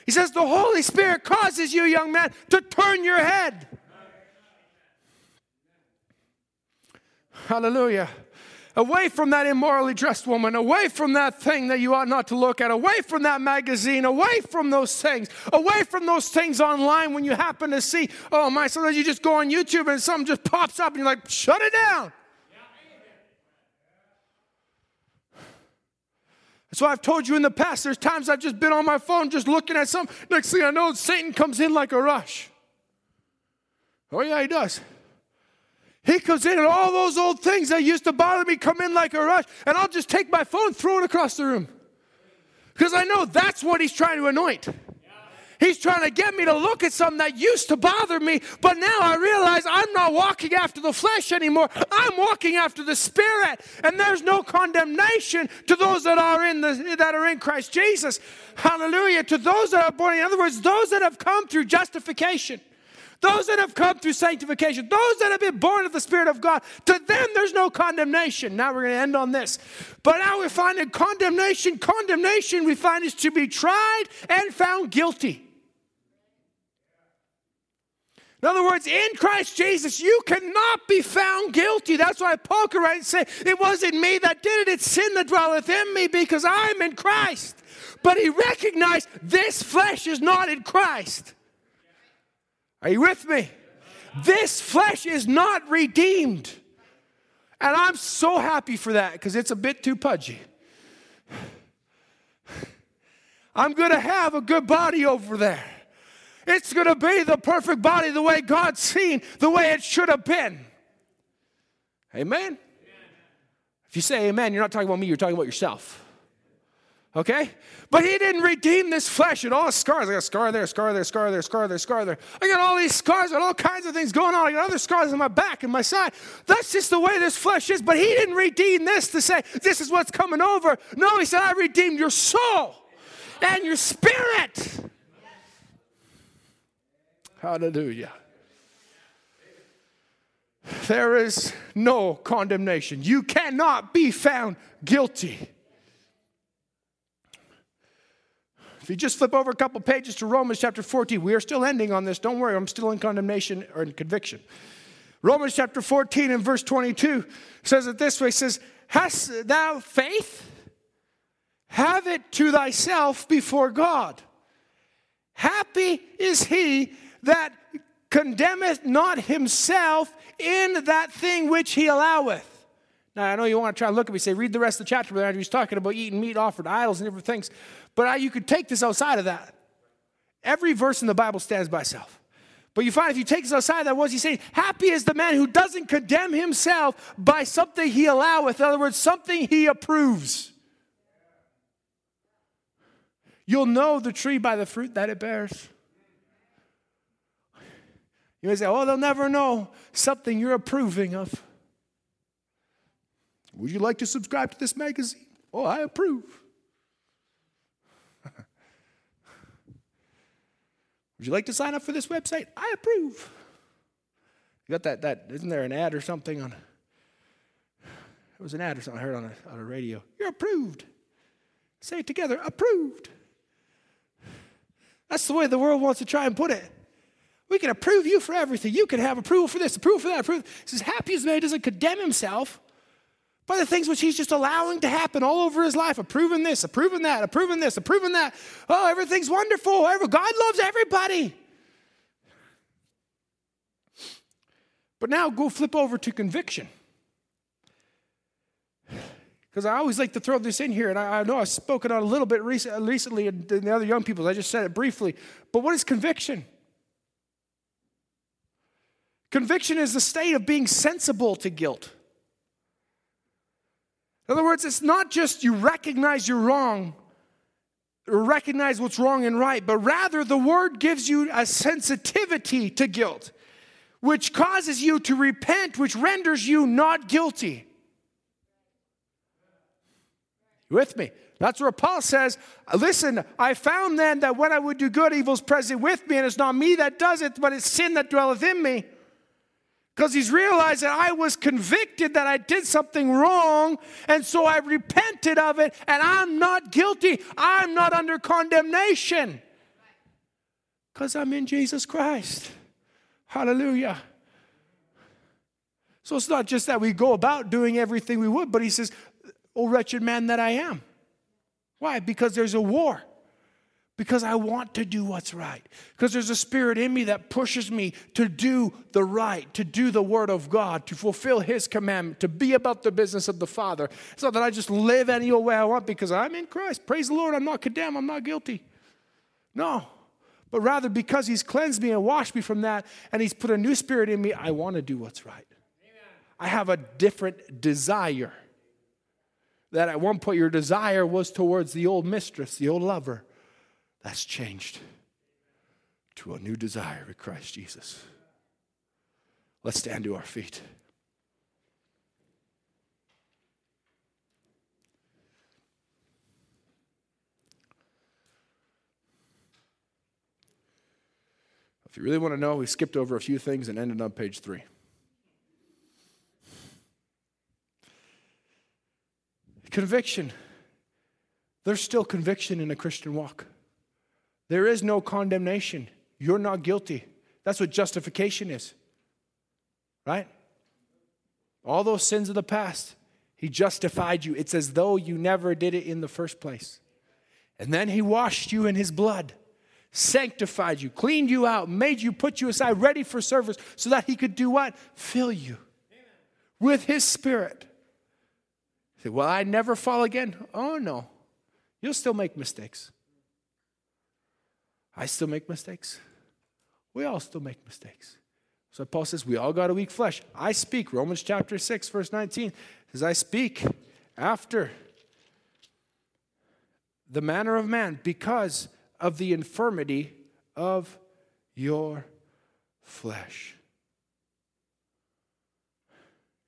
He says, the Holy Spirit causes you, young man, to turn your head. Hallelujah away from that immorally dressed woman, away from that thing that you ought not to look at, away from that magazine, away from those things, away from those things online when you happen to see, oh my, sometimes you just go on YouTube and something just pops up and you're like, shut it down. So I've told you in the past, there's times I've just been on my phone just looking at something. Next thing I know, Satan comes in like a rush. Oh, yeah, he does. He comes in and all those old things that used to bother me come in like a rush, and I'll just take my phone, throw it across the room. Because I know that's what he's trying to anoint. He's trying to get me to look at something that used to bother me, but now I realize I'm not walking after the flesh anymore. I'm walking after the Spirit, and there's no condemnation to those that are in the that are in Christ Jesus. Hallelujah! To those that are born, in other words, those that have come through justification. Those that have come through sanctification, those that have been born of the Spirit of God, to them there's no condemnation. Now we're going to end on this. But now we find that condemnation, condemnation we find is to be tried and found guilty. In other words, in Christ Jesus, you cannot be found guilty. That's why Paul could write and say, It wasn't me that did it, it's sin that dwelleth in me because I'm in Christ. But he recognized this flesh is not in Christ. Are you with me? This flesh is not redeemed. And I'm so happy for that because it's a bit too pudgy. I'm going to have a good body over there. It's going to be the perfect body the way God's seen, the way it should have been. Amen? If you say amen, you're not talking about me, you're talking about yourself. Okay? But he didn't redeem this flesh and all the scars. I got a scar there, scar there, scar there, scar there, scar there. I got all these scars and all kinds of things going on. I got other scars on my back and my side. That's just the way this flesh is. But he didn't redeem this to say, this is what's coming over. No, he said, I redeemed your soul and your spirit. Hallelujah. There is no condemnation. You cannot be found guilty If you just flip over a couple pages to Romans chapter 14, we are still ending on this. Don't worry, I'm still in condemnation or in conviction. Romans chapter 14 and verse 22 says it this way says, Hast thou faith? Have it to thyself before God. Happy is he that condemneth not himself in that thing which he alloweth. Now, I know you want to try and look at me and say, read the rest of the chapter, but he's talking about eating meat offered idols and different things. But you could take this outside of that. Every verse in the Bible stands by itself. But you find if you take this outside that, what's he saying? Happy is the man who doesn't condemn himself by something he alloweth. In other words, something he approves. You'll know the tree by the fruit that it bears. You may say, oh, they'll never know something you're approving of. Would you like to subscribe to this magazine? Oh, I approve. Would you like to sign up for this website? I approve. You got that, that isn't there an ad or something on it was an ad or something I heard on a, on a radio. You're approved. Say it together, approved. That's the way the world wants to try and put it. We can approve you for everything. You can have approval for this, approval for that, approval. He says, happy as man doesn't condemn himself by the things which he's just allowing to happen all over his life, approving this, approving that, approving this, approving that. Oh, everything's wonderful. God loves everybody. But now go flip over to conviction. Because I always like to throw this in here, and I, I know I've spoken on a little bit recent, recently, and the other young people, I just said it briefly. But what is conviction? Conviction is the state of being sensible to guilt. In other words, it's not just you recognize you're wrong or recognize what's wrong and right, but rather the word gives you a sensitivity to guilt, which causes you to repent, which renders you not guilty. You with me? That's where Paul says, Listen, I found then that when I would do good, evil's present with me, and it's not me that does it, but it's sin that dwelleth in me because he's realized that I was convicted that I did something wrong, and so I repented of it, and I'm not guilty. I'm not under condemnation because I'm in Jesus Christ. Hallelujah. So it's not just that we go about doing everything we would, but he says, Oh, wretched man that I am. Why? Because there's a war because I want to do what's right. Because there's a spirit in me that pushes me to do the right, to do the word of God, to fulfill his commandment, to be about the business of the Father. It's not that I just live any old way I want because I'm in Christ. Praise the Lord, I'm not condemned, I'm not guilty. No. But rather because he's cleansed me and washed me from that and he's put a new spirit in me, I want to do what's right. I have a different desire. That at one point your desire was towards the old mistress, the old lover that's changed to a new desire with Christ Jesus. Let's stand to our feet. If you really want to know, we skipped over a few things and ended on page three. Conviction. There's still conviction in a Christian walk. There is no condemnation. You're not guilty. That's what justification is. Right? All those sins of the past, He justified you. It's as though you never did it in the first place. And then He washed you in His blood, sanctified you, cleaned you out, made you put you aside, ready for service, so that He could do what? Fill you Amen. with His Spirit. say, well, I never fall again. Oh, no. You'll still make mistakes. I still make mistakes. We all still make mistakes. So Paul says, we all got a weak flesh. I speak, Romans chapter 6, verse 19 says, I speak after the manner of man because of the infirmity of your flesh.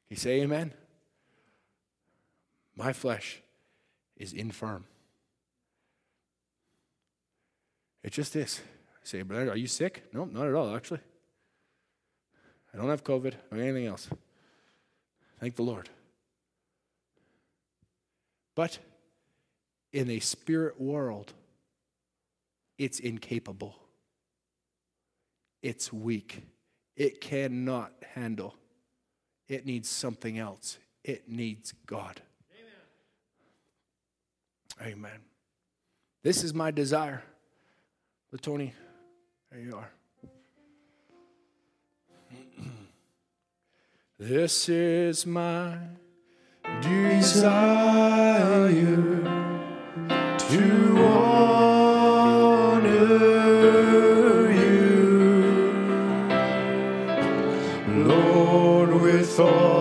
You say amen? My flesh is infirm. It just is. I say, brother, are you sick? No, not at all, actually. I don't have COVID or anything else. Thank the Lord. But in a spirit world, it's incapable. It's weak. It cannot handle. It needs something else. It needs God. Amen. Amen. This is my desire. But Tony, there you are. *clears throat* this is my desire to honor you, Lord, with all.